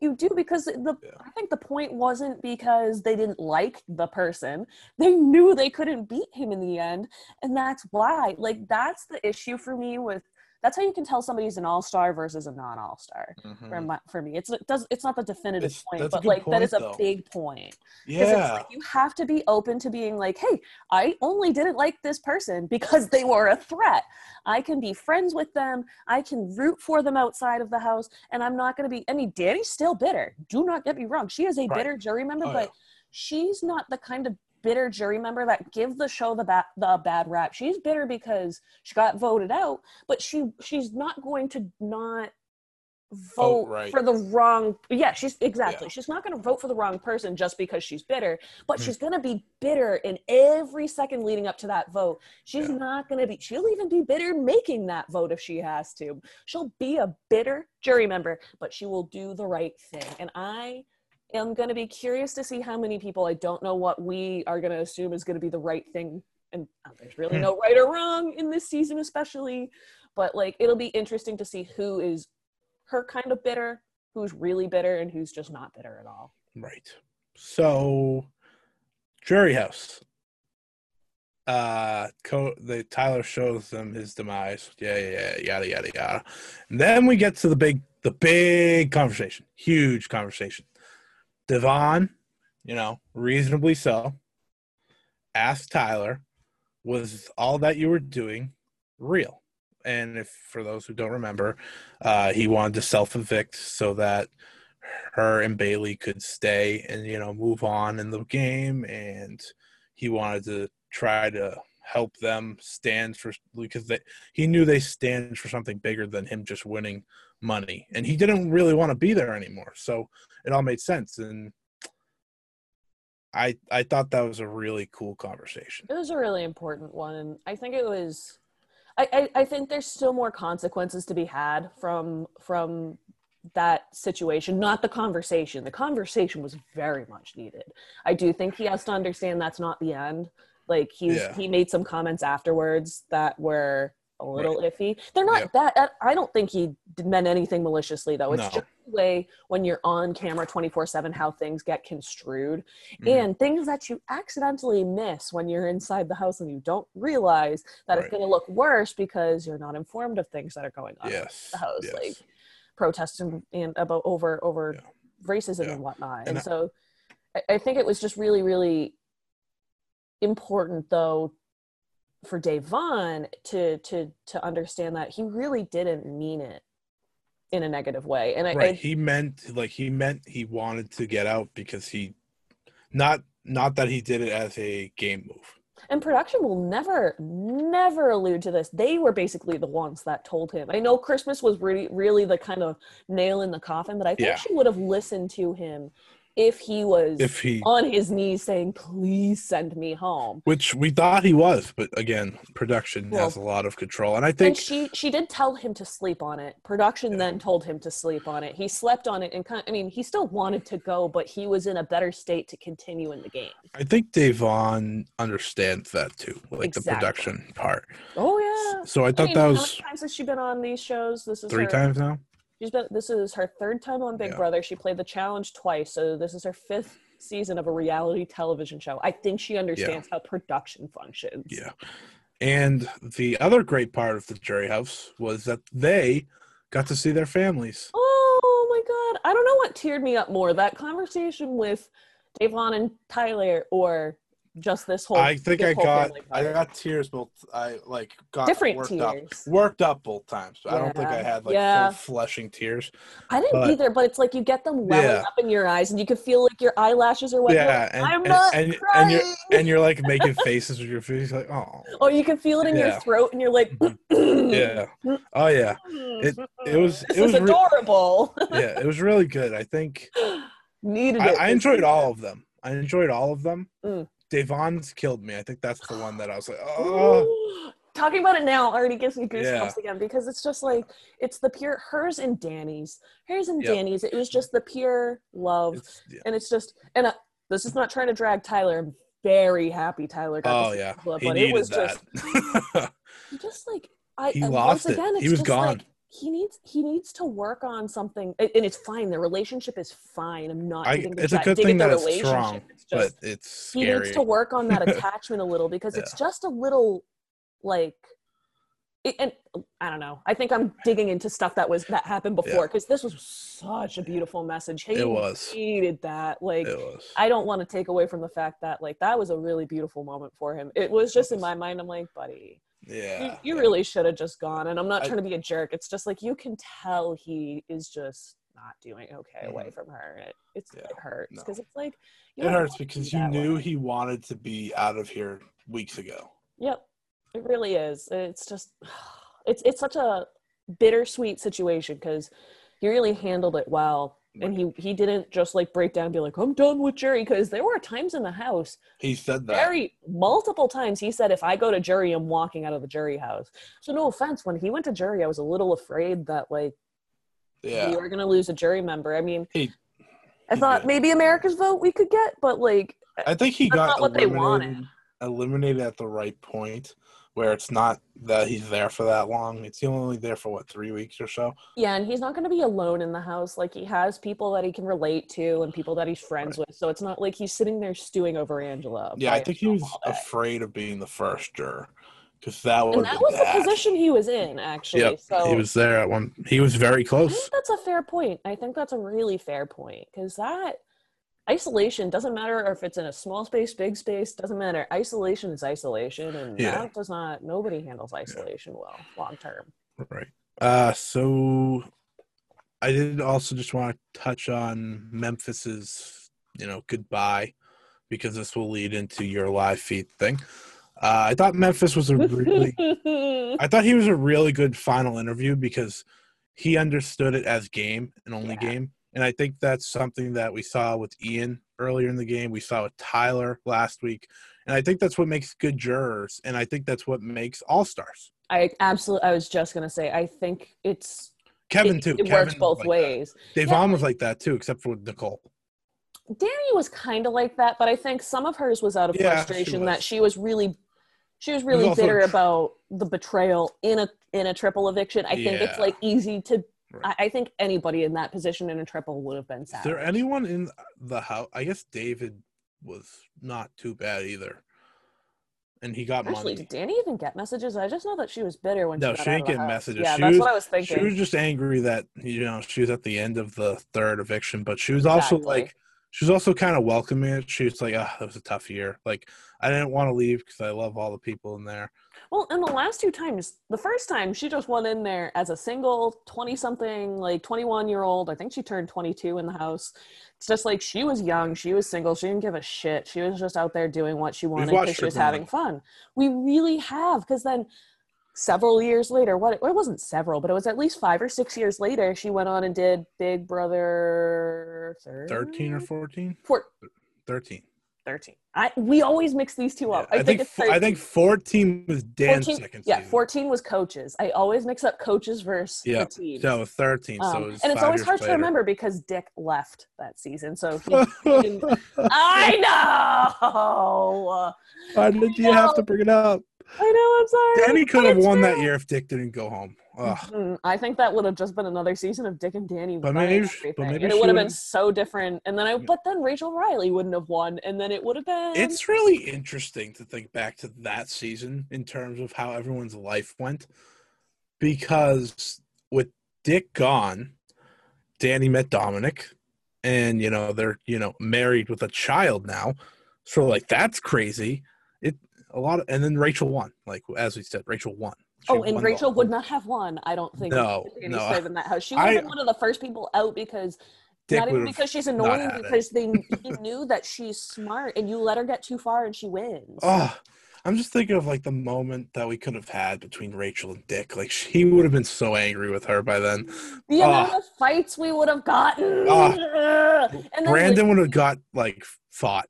[SPEAKER 1] you do because the
[SPEAKER 2] Yeah.
[SPEAKER 1] I think the point wasn't because they didn't like the person. They knew they couldn't beat him in the end, and that's why. Like that's the issue for me with that's how you can tell somebody's an all-star versus a non-all-star.
[SPEAKER 2] Mhm.
[SPEAKER 1] For, my, for me, it's it does it's not the definitive
[SPEAKER 2] It's-
[SPEAKER 1] point, but like that is a
[SPEAKER 2] though.
[SPEAKER 1] big point
[SPEAKER 2] Yeah.
[SPEAKER 1] it's like you have to be open to being like, hey, I only didn't like this person because they were a threat. I can be friends with them. I can root for them outside of the house, and I'm not going to be. I mean, Dani's still bitter. Do not get me wrong. She is a
[SPEAKER 2] Right.
[SPEAKER 1] bitter jury member,
[SPEAKER 2] Oh,
[SPEAKER 1] but
[SPEAKER 2] yeah.
[SPEAKER 1] she's not the kind of bitter jury member that give the show the bad the bad rap. She's bitter because she got voted out, but she she's not going to not vote
[SPEAKER 2] Oh, right.
[SPEAKER 1] for the wrong yeah she's exactly
[SPEAKER 2] Yeah.
[SPEAKER 1] she's not going to vote for the wrong person just because she's bitter but
[SPEAKER 2] Mhm.
[SPEAKER 1] she's going to be bitter in every second leading up to that vote she's
[SPEAKER 2] Yeah.
[SPEAKER 1] not going to be she'll even be bitter making that vote if she has to she'll be a bitter jury member but she will do the right thing and i am going to be curious to see how many people i don't know what we are going to assume is going to be the right thing and uh, there's really
[SPEAKER 2] Hmm.
[SPEAKER 1] no right or wrong in this season especially but like it'll be interesting to see who is her kind of bitter who's really bitter and who's just not bitter at all
[SPEAKER 2] Right. So, jury house. Uh, co- the Tyler shows them his demise. Yeah, yeah, yeah, yada yada yada. And then we get to the big, the big conversation, huge conversation. Da'Vonne, you know, reasonably so, asked Tyler, "Was all that you were doing real?" And if for those who don't remember, uh, he wanted to self evict so that her and Bayleigh could stay and you know move on in the game, and he wanted to try to help them stand for because they he knew they stand for something bigger than him just winning money, and he didn't really want to be there anymore. So it all made sense, and I I thought that was a really cool conversation.
[SPEAKER 1] it was a really important one. And i think it was I, I i think there's still more consequences to be had from from that situation not the conversation. The conversation was very much needed. I do think he has to understand that's not the end. Like he's
[SPEAKER 2] Yeah.
[SPEAKER 1] he made some comments afterwards that were a little iffy they're not
[SPEAKER 2] Yeah.
[SPEAKER 1] that i don't think he meant anything maliciously though it's
[SPEAKER 2] No.
[SPEAKER 1] just the way when you're on camera 24 7 how things get construed
[SPEAKER 2] Mhm.
[SPEAKER 1] and things that you accidentally miss when you're inside the house and you don't realize that it's going to look worse because you're not informed of things that are going on
[SPEAKER 2] yes,
[SPEAKER 1] in the house
[SPEAKER 2] yes.
[SPEAKER 1] like protests and, and about over over
[SPEAKER 2] Yeah.
[SPEAKER 1] racism
[SPEAKER 2] Yeah.
[SPEAKER 1] and whatnot
[SPEAKER 2] And
[SPEAKER 1] and,
[SPEAKER 2] I-
[SPEAKER 1] so I, I think it was just really really important though for Da'Vonne to to to understand that he really didn't mean it in a negative way and I,
[SPEAKER 2] right
[SPEAKER 1] I
[SPEAKER 2] he meant like he meant he wanted to get out because he not not that he did it as a game move
[SPEAKER 1] And production will never, never allude to this. They were basically the ones that told him. I know Christmas was really, really the kind of nail in the coffin, but I think
[SPEAKER 2] Yeah.
[SPEAKER 1] she would have listened to him if he was
[SPEAKER 2] if he
[SPEAKER 1] on his knees saying, "Please send me home."
[SPEAKER 2] which we thought he was, but again, production
[SPEAKER 1] Well-
[SPEAKER 2] has a lot of control, and I
[SPEAKER 1] And
[SPEAKER 2] think
[SPEAKER 1] she she did tell him to sleep on it. Production then told him to sleep on it. He slept on it and kind. I mean, he still wanted to go, but he was in a better state to continue in the game.
[SPEAKER 2] I think Da'Vonne understands that too, like the production part.
[SPEAKER 1] Oh yeah.
[SPEAKER 2] So I
[SPEAKER 1] I
[SPEAKER 2] thought
[SPEAKER 1] mean,
[SPEAKER 2] that
[SPEAKER 1] how
[SPEAKER 2] was
[SPEAKER 1] many times has she been on these shows? This is
[SPEAKER 2] three
[SPEAKER 1] her,
[SPEAKER 2] times now.
[SPEAKER 1] She's been. This is her third time on Big
[SPEAKER 2] Yeah.
[SPEAKER 1] Brother. She played the challenge twice, so this is her fifth season of a reality television show. I think she understands how production functions.
[SPEAKER 2] Yeah. And the other great part of the jury house was that they got to see their families.
[SPEAKER 1] Oh my god! I don't know what teared me up more: that conversation with Da'Vonne and Tyler, or just this whole.
[SPEAKER 2] I think I got I got tears both I like got
[SPEAKER 1] different
[SPEAKER 2] worked
[SPEAKER 1] tears.
[SPEAKER 2] up worked up both times. I don't think I had like
[SPEAKER 1] Yeah.
[SPEAKER 2] full flushing tears.
[SPEAKER 1] I didn't
[SPEAKER 2] but-
[SPEAKER 1] either, but it's like you get them welling
[SPEAKER 2] Yeah.
[SPEAKER 1] up in your eyes, and you can feel like your eyelashes are wet.
[SPEAKER 2] Yeah,
[SPEAKER 1] like,
[SPEAKER 2] and,
[SPEAKER 1] I'm
[SPEAKER 2] and,
[SPEAKER 1] not
[SPEAKER 2] and,
[SPEAKER 1] crying.
[SPEAKER 2] and you're and you're like making *laughs* faces with your face like oh
[SPEAKER 1] Oh, you can feel it in your throat, and you're like,
[SPEAKER 2] yeah oh yeah It- it was- *laughs*
[SPEAKER 1] This
[SPEAKER 2] it was re-
[SPEAKER 1] adorable.
[SPEAKER 2] yeah it was really good. I think *gasps*
[SPEAKER 1] Needed
[SPEAKER 2] I. I enjoyed all of them. I enjoyed all of them.
[SPEAKER 1] Mm.
[SPEAKER 2] Da'Vonne's killed me. I think that's the one that I was like *gasps* oh.
[SPEAKER 1] Talking about it now already gives me goosebumps
[SPEAKER 2] Yeah.
[SPEAKER 1] again because it's just like it's the pure hers and Dani's, hers and
[SPEAKER 2] Yep.
[SPEAKER 1] Dani's. It was just the pure love,
[SPEAKER 2] it's, yeah.
[SPEAKER 1] and it's just and uh, this is not trying to drag Tyler. I'm very happy Tyler got.
[SPEAKER 2] oh yeah he
[SPEAKER 1] but it was
[SPEAKER 2] that.
[SPEAKER 1] just *laughs* just like I
[SPEAKER 2] He
[SPEAKER 1] uh,
[SPEAKER 2] lost
[SPEAKER 1] once
[SPEAKER 2] it.
[SPEAKER 1] again,
[SPEAKER 2] He was gone.
[SPEAKER 1] Like, he needs he needs to work on something, and it's fine. the relationship is fine. I'm not.
[SPEAKER 2] I, it's a good thing that it's strong.
[SPEAKER 1] It's
[SPEAKER 2] but
[SPEAKER 1] just
[SPEAKER 2] it's
[SPEAKER 1] he needs to work on that *laughs* attachment a little because it's just a little like. It, and I don't know. I think I'm digging into stuff that was that happened before because this was such a beautiful message. He
[SPEAKER 2] It was.
[SPEAKER 1] needed that. Like. I don't want to take away from the fact that like that was a really beautiful moment for him. It was just in my mind. I'm like, buddy,
[SPEAKER 2] yeah.
[SPEAKER 1] you, you really should have just gone. And I'm not
[SPEAKER 2] I-
[SPEAKER 1] trying to be a jerk. It's just like you can tell he is just not doing okay away mm-hmm. from her. It it's
[SPEAKER 2] Yeah,
[SPEAKER 1] it hurts
[SPEAKER 2] no.
[SPEAKER 1] because it's like you
[SPEAKER 2] It hurts because you knew
[SPEAKER 1] way.
[SPEAKER 2] he wanted to be out of here weeks ago.
[SPEAKER 1] Yep, it really is. It's just *sighs* it's it's such a bittersweet situation because he really handled it well. And he he didn't just like break down and be like, I'm done with jury because there were times in the house
[SPEAKER 2] He said that.
[SPEAKER 1] very multiple times he said if i go to jury i'm walking out of the jury house so no offense when he went to jury i was a little afraid that like
[SPEAKER 2] yeah.
[SPEAKER 1] we were going to lose a jury member i mean
[SPEAKER 2] He-
[SPEAKER 1] i
[SPEAKER 2] he
[SPEAKER 1] thought
[SPEAKER 2] did.
[SPEAKER 1] maybe america's vote we could get but like
[SPEAKER 2] I think he got
[SPEAKER 1] what they wanted.
[SPEAKER 2] eliminated at the right point where it's not that he's there for that long. It's only there for what, three weeks or so?
[SPEAKER 1] yeah and he's not going to be alone in the house like he has people that he can relate to and people that he's friends with so it's not like he's sitting there stewing over angela
[SPEAKER 2] Yeah, I think he was afraid of being the first juror. Because that would
[SPEAKER 1] and that was the position he was in actually
[SPEAKER 2] Yep.
[SPEAKER 1] so
[SPEAKER 2] he was there at one he was very
[SPEAKER 1] I
[SPEAKER 2] close.
[SPEAKER 1] think that's a fair point. I think that's a really fair point because that isolation doesn't matter if it's in a small space, big space, doesn't matter. Isolation is isolation, and
[SPEAKER 2] Yeah.
[SPEAKER 1] that does not. Nobody handles isolation well long term.
[SPEAKER 2] Right. Uh so I did also just want to touch on Memphis's, you know, goodbye because this will lead into your live feed thing. Uh, I thought Memphis was a really *laughs* I thought he was a really good final interview because he understood it as game and only
[SPEAKER 1] Yeah.
[SPEAKER 2] game. And I think that's something that we saw with Ian earlier in the game. We saw with Tyler last week. And I think that's what makes good jurors. And I think that's what makes all stars.
[SPEAKER 1] I absolutely. I was just gonna say. I think it's
[SPEAKER 2] Kevin
[SPEAKER 1] it,
[SPEAKER 2] too.
[SPEAKER 1] It
[SPEAKER 2] Kevin
[SPEAKER 1] works both
[SPEAKER 2] like that.
[SPEAKER 1] ways.
[SPEAKER 2] Da'Vonne was like that too, except for with Nicole.
[SPEAKER 1] Dani was kind of like that, but I think some of hers was out of
[SPEAKER 2] Yeah, she
[SPEAKER 1] frustration that she was really, she was really bitter about the betrayal in a in a triple eviction. I think it's like easy to.
[SPEAKER 2] Right.
[SPEAKER 1] I, I think anybody in that position in a triple would have been sad.
[SPEAKER 2] Is there anyone in the house? I guess David was not too bad either. And he got
[SPEAKER 1] Actually,
[SPEAKER 2] money.
[SPEAKER 1] did Dani even get messages? I just know that she was bitter when
[SPEAKER 2] No,
[SPEAKER 1] she, got
[SPEAKER 2] she didn't get
[SPEAKER 1] house.
[SPEAKER 2] messages.
[SPEAKER 1] Yeah,
[SPEAKER 2] She
[SPEAKER 1] that's
[SPEAKER 2] was-
[SPEAKER 1] what I was thinking.
[SPEAKER 2] She was just angry that you know she was at the end of the third eviction, but she was also like she was also kind of welcoming it. She was like, "Ah, it was a tough year. Like I didn't want to leave because I love all the people in there."
[SPEAKER 1] Well, and the last two times, the first time she just went in there as a single 20 something, like 21 year old. I think she turned 22 in the house. It's just like she was young, she was single, she didn't give a shit. She was just out there doing what she wanted because she was having fun. We really have, because then several years later, what it wasn't several, but it was at least five or six years later, she went on and did Big Brother
[SPEAKER 2] 13 or 14?
[SPEAKER 1] Four,
[SPEAKER 2] 13.
[SPEAKER 1] 13. I we always mix these two up.
[SPEAKER 2] Yeah, I, think,
[SPEAKER 1] it's
[SPEAKER 2] fo- I think 14 was Dan's
[SPEAKER 1] 14
[SPEAKER 2] second
[SPEAKER 1] yeah,
[SPEAKER 2] season.
[SPEAKER 1] 14 was coaches. I always mix up coaches versus
[SPEAKER 2] Yeah,
[SPEAKER 1] the team.
[SPEAKER 2] So 13. so
[SPEAKER 1] Um,
[SPEAKER 2] it was
[SPEAKER 1] and it's always hard to remember because Dick left that season. So he, he *laughs* I know.
[SPEAKER 2] Why did you have to bring it up?
[SPEAKER 1] I know. I'm sorry.
[SPEAKER 2] Dani could have won that year if Dick didn't go home. Ugh.
[SPEAKER 1] Mhm. I think that would have just been another season of Dick and Dani
[SPEAKER 2] But maybe- but maybe
[SPEAKER 1] and it would have been so different. And then I, but then Rachel Reilly wouldn't have won, and then it would have been.
[SPEAKER 2] It's really interesting to think back to that season in terms of how everyone's life went. Because with Dick gone, Dani met Dominic, and you know, they're you know, married with a child now. So like that's crazy. It a lot of and then Rachel won. Like as we said, Rachel won.
[SPEAKER 1] Oh, and Rachel would not have won. I don't think.
[SPEAKER 2] No, no,
[SPEAKER 1] in that house. She would have been one of the first people out because
[SPEAKER 2] Dick
[SPEAKER 1] not even because she's annoying,
[SPEAKER 2] it.
[SPEAKER 1] because they *laughs* he knew that she's smart, and you let her get too far, and she wins.
[SPEAKER 2] Oh, I'm just thinking of like the moment that we could have had between Rachel and Dick. Like he would have been so angry with her by then.
[SPEAKER 1] the amount
[SPEAKER 2] ah.
[SPEAKER 1] of fights we would have gotten. And then, like,
[SPEAKER 2] Brendon would have got like fought.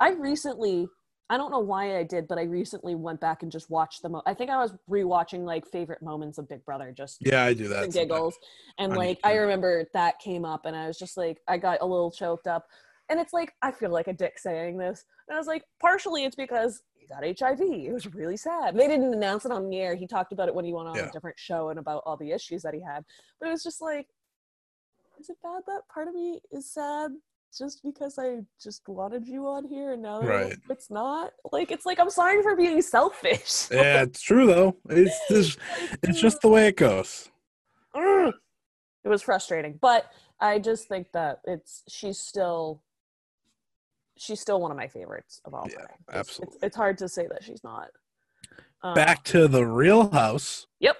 [SPEAKER 1] I recently, I don't know why I did, but I recently went back and just watched them. I think I was rewatching like favorite moments of Big Brother, just
[SPEAKER 2] Yeah, I do that. sometimes.
[SPEAKER 1] giggles. And
[SPEAKER 2] on
[SPEAKER 1] like I remember that came up, and I was just like, I got a little choked up. And it's like I feel like a dick saying this, and I was like, partially it's because he got HIV. It was really sad. They didn't announce it on the air. He talked about it when he went on
[SPEAKER 2] Yeah.
[SPEAKER 1] a different show and about all the issues that he had. But it was just like, is it bad that part of me is sad just because I just wanted you on here and now
[SPEAKER 2] Right.
[SPEAKER 1] it's not? Like it's like I'm sorry for being selfish. *laughs*
[SPEAKER 2] Yeah, it's true though. It's just it's just the way it goes.
[SPEAKER 1] Mm. it was frustrating but i just think that it's she's still she's still one of my favorites of all
[SPEAKER 2] Yeah,
[SPEAKER 1] time It's-
[SPEAKER 2] absolutely.
[SPEAKER 1] it's, it's hard to say that she's not Um,
[SPEAKER 2] Back to the real house.
[SPEAKER 1] yep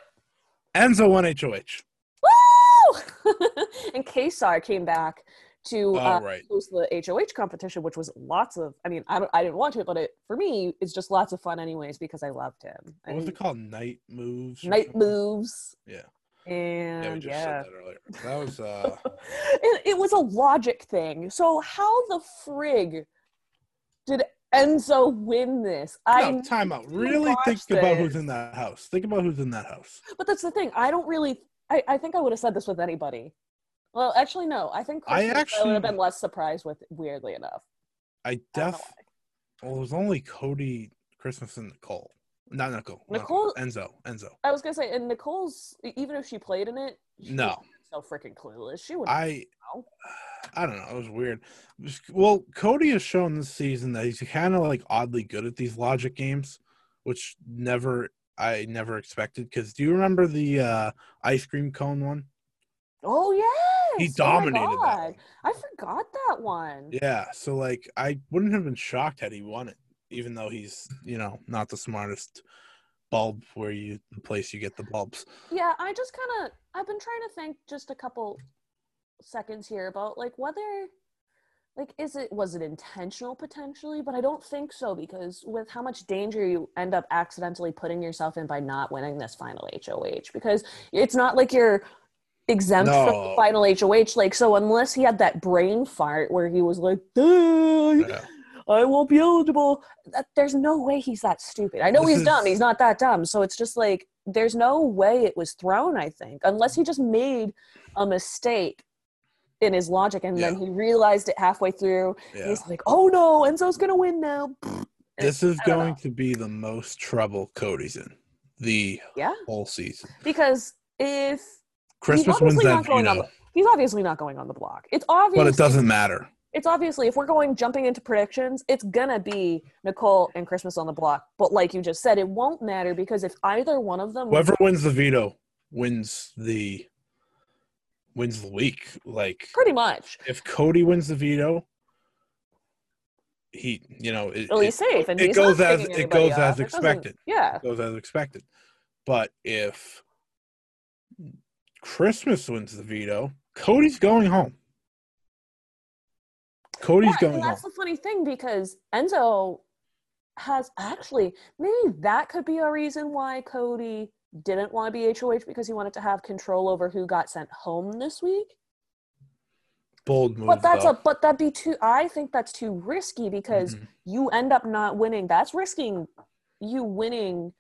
[SPEAKER 2] Enzo won HOH.
[SPEAKER 1] Woo! *laughs* and Kesar came back to
[SPEAKER 2] Oh,
[SPEAKER 1] uh,
[SPEAKER 2] right.
[SPEAKER 1] host the HOH competition, which was lots of. I mean, I don't, I didn't watch it, but it for me, it's just lots of fun, anyways, because I loved him.
[SPEAKER 2] What was
[SPEAKER 1] And
[SPEAKER 2] it called? Knight moves.
[SPEAKER 1] Night
[SPEAKER 2] something?
[SPEAKER 1] moves.
[SPEAKER 2] Yeah. Yeah, we
[SPEAKER 1] And
[SPEAKER 2] just
[SPEAKER 1] yeah,
[SPEAKER 2] said that earlier. That was uh *laughs*
[SPEAKER 1] it, it was a logic thing. So how the frig did Enzo win this? I
[SPEAKER 2] no, time out. Really think
[SPEAKER 1] watch
[SPEAKER 2] about who's in that house. Think about who's in that house.
[SPEAKER 1] But that's the thing. I don't really. I, I think I would have said this with anybody. Well, actually, no. I think
[SPEAKER 2] I
[SPEAKER 1] Christmas I, would have been less surprised with. Weirdly enough,
[SPEAKER 2] I
[SPEAKER 1] I
[SPEAKER 2] def well, it was only Cody, Christmas, and Nicole. Not Nicole. not
[SPEAKER 1] Nicole-
[SPEAKER 2] Enzo. Enzo.
[SPEAKER 1] I was gonna say, and Nicole's even if she played in it,
[SPEAKER 2] No.
[SPEAKER 1] so freaking clueless. She would.
[SPEAKER 2] I
[SPEAKER 1] know.
[SPEAKER 2] I don't know. It was weird. Well, Cody has shown this season that he's kind of like oddly good at these logic games, which never I never expected. Because do you remember the uh, ice cream cone one?
[SPEAKER 1] Oh yes,
[SPEAKER 2] He
[SPEAKER 1] Oh
[SPEAKER 2] dominated that. One.
[SPEAKER 1] I forgot that one.
[SPEAKER 2] Yeah. So like, I wouldn't have been shocked had he won it, even though he's you know not the smartest bulb where you the place you get the bulbs.
[SPEAKER 1] Yeah, I just kind of I've been trying to think just a couple seconds here about like whether like is it was it intentional potentially, but I don't think so because with how much danger you end up accidentally putting yourself in by not winning this final HOH because it's not like you're exempt from the final HOH like so unless he had that brain fart where he was like
[SPEAKER 2] Yeah.
[SPEAKER 1] I won't be eligible. That, there's no way he's that stupid. I know
[SPEAKER 2] This
[SPEAKER 1] he's dumb. He's not that dumb. So it's just like there's no way it was thrown. I think unless he just made a mistake in his logic and then he realized it halfway through.
[SPEAKER 2] Yeah.
[SPEAKER 1] He's like, "Oh no, Enzo's gonna win now."
[SPEAKER 2] This is going
[SPEAKER 1] know.
[SPEAKER 2] to be the most trouble Cody's in the
[SPEAKER 1] Yeah,
[SPEAKER 2] whole season.
[SPEAKER 1] because if
[SPEAKER 2] Christmas wins that
[SPEAKER 1] on
[SPEAKER 2] veto,
[SPEAKER 1] the, he's obviously not going on the block. It's obvious,
[SPEAKER 2] but it doesn't matter.
[SPEAKER 1] it's obviously if we're going jumping into predictions, it's gonna be Nicole and Christmas on the block. But like you just said, it won't matter because if either one of them
[SPEAKER 2] Whoever wins the veto wins the wins the week. Like
[SPEAKER 1] pretty much,
[SPEAKER 2] if Cody wins the veto, he you know it,
[SPEAKER 1] well,
[SPEAKER 2] it,
[SPEAKER 1] he's safe and
[SPEAKER 2] it goes as it goes
[SPEAKER 1] off.
[SPEAKER 2] as
[SPEAKER 1] It
[SPEAKER 2] expected.
[SPEAKER 1] Yeah,
[SPEAKER 2] goes as expected. But if Christmas wins the veto, Cody's going home. Cody's
[SPEAKER 1] Yeah,
[SPEAKER 2] going
[SPEAKER 1] and
[SPEAKER 2] home.
[SPEAKER 1] that's the funny thing because Enzo has actually maybe that could be a reason why Cody didn't want to be HOH because he wanted to have control over who got sent home this week.
[SPEAKER 2] Bold move.
[SPEAKER 1] But that's
[SPEAKER 2] though.
[SPEAKER 1] a but that'd be too I think that's too risky because
[SPEAKER 2] Mhm.
[SPEAKER 1] you end up not winning. That's risking you winning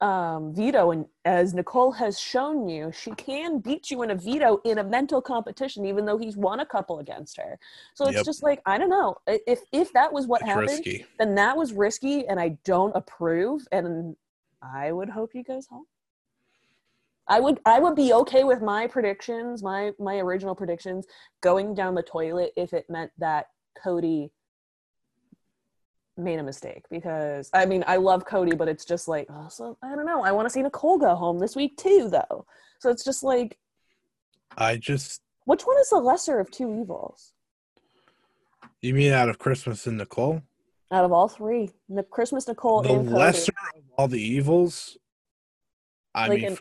[SPEAKER 1] um veto and as Nicole has shown you, she can beat you in a veto in a mental competition even though he's won a couple against her. So it's
[SPEAKER 2] Yep.
[SPEAKER 1] just like I don't know. If if that was what
[SPEAKER 2] It's
[SPEAKER 1] happened,
[SPEAKER 2] risky.
[SPEAKER 1] then that was risky and I don't approve and I would hope he goes home. I would I would be okay with my predictions, my my original predictions going down the toilet if it meant that Cody made a mistake because I mean I love Cody but it's just like oh, so I don't know I want to see Nicole go home this week too though so it's just like
[SPEAKER 2] I just.
[SPEAKER 1] which one is the lesser of two evils
[SPEAKER 2] You mean out of Christmas and Nicole?
[SPEAKER 1] out of all three the Christmas Nicole
[SPEAKER 2] the lesser of all the evils. I
[SPEAKER 1] Like
[SPEAKER 2] mean,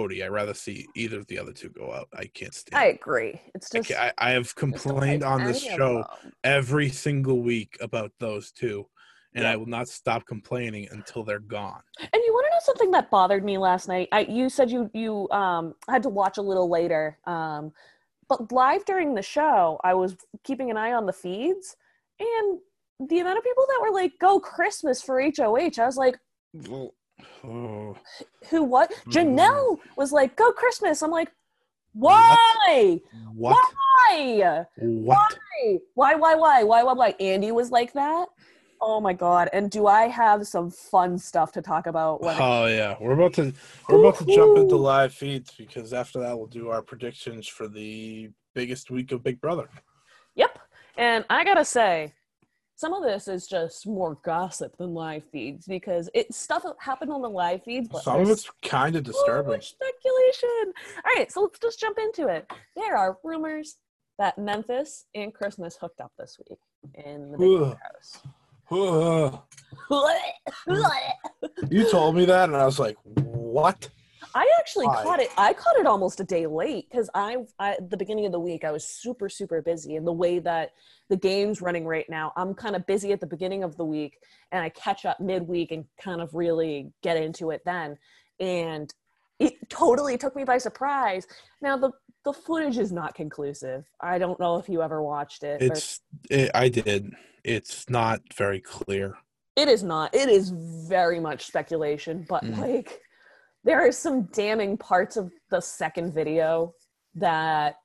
[SPEAKER 2] Cody. I'd rather see either of the other two go out. I can't stand.
[SPEAKER 1] I agree it's
[SPEAKER 2] I,
[SPEAKER 1] just
[SPEAKER 2] I, I have complained
[SPEAKER 1] like
[SPEAKER 2] on this show every single week about those two, and
[SPEAKER 1] Yeah.
[SPEAKER 2] I will not stop complaining until they're gone.
[SPEAKER 1] And you want to know something that bothered me last night? I you said you you um had to watch a little later. Um but live during the show, I was keeping an eye on the feeds and the amount of people that were like go Christmas for HOH. I was like,
[SPEAKER 2] Oh,
[SPEAKER 1] who what?
[SPEAKER 2] Mhm.
[SPEAKER 1] Janelle was like go Christmas. I'm like, why?
[SPEAKER 2] what?
[SPEAKER 1] Why?
[SPEAKER 2] What?
[SPEAKER 1] Why why why? Why why why? Andy was like that? Oh my god. And do I have some fun stuff to talk about
[SPEAKER 2] Oh yeah, we're about to we're about to jump into live feeds because after that we'll do our predictions for the biggest week of Big Brother.
[SPEAKER 1] Yep. And I gotta say, some of this is just more gossip than live feeds because it stuff happened on the live feeds, but
[SPEAKER 2] Some of it's kind of
[SPEAKER 1] so
[SPEAKER 2] disturbing.
[SPEAKER 1] much speculation. All right, so let's just jump into it. There are rumors that Memphis and Christmas hooked up this week in the Big house. *laughs*
[SPEAKER 2] You told me that, and I was like, "What?"
[SPEAKER 1] I actually
[SPEAKER 2] Why?
[SPEAKER 1] caught it. I caught it almost a day late because I, I, at the beginning of the week, I was super, super busy. And the way that the game's running right now, I'm kind of busy at the beginning of the week and I catch up midweek and kind of really get into it then. And it totally took me by surprise. Now, the, the footage is not conclusive. I don't know if you ever watched it. or-
[SPEAKER 2] It's it, I did. It's not very clear.
[SPEAKER 1] it is not. It is very much speculation, but
[SPEAKER 2] Mhm.
[SPEAKER 1] like there are some damning parts of the second video that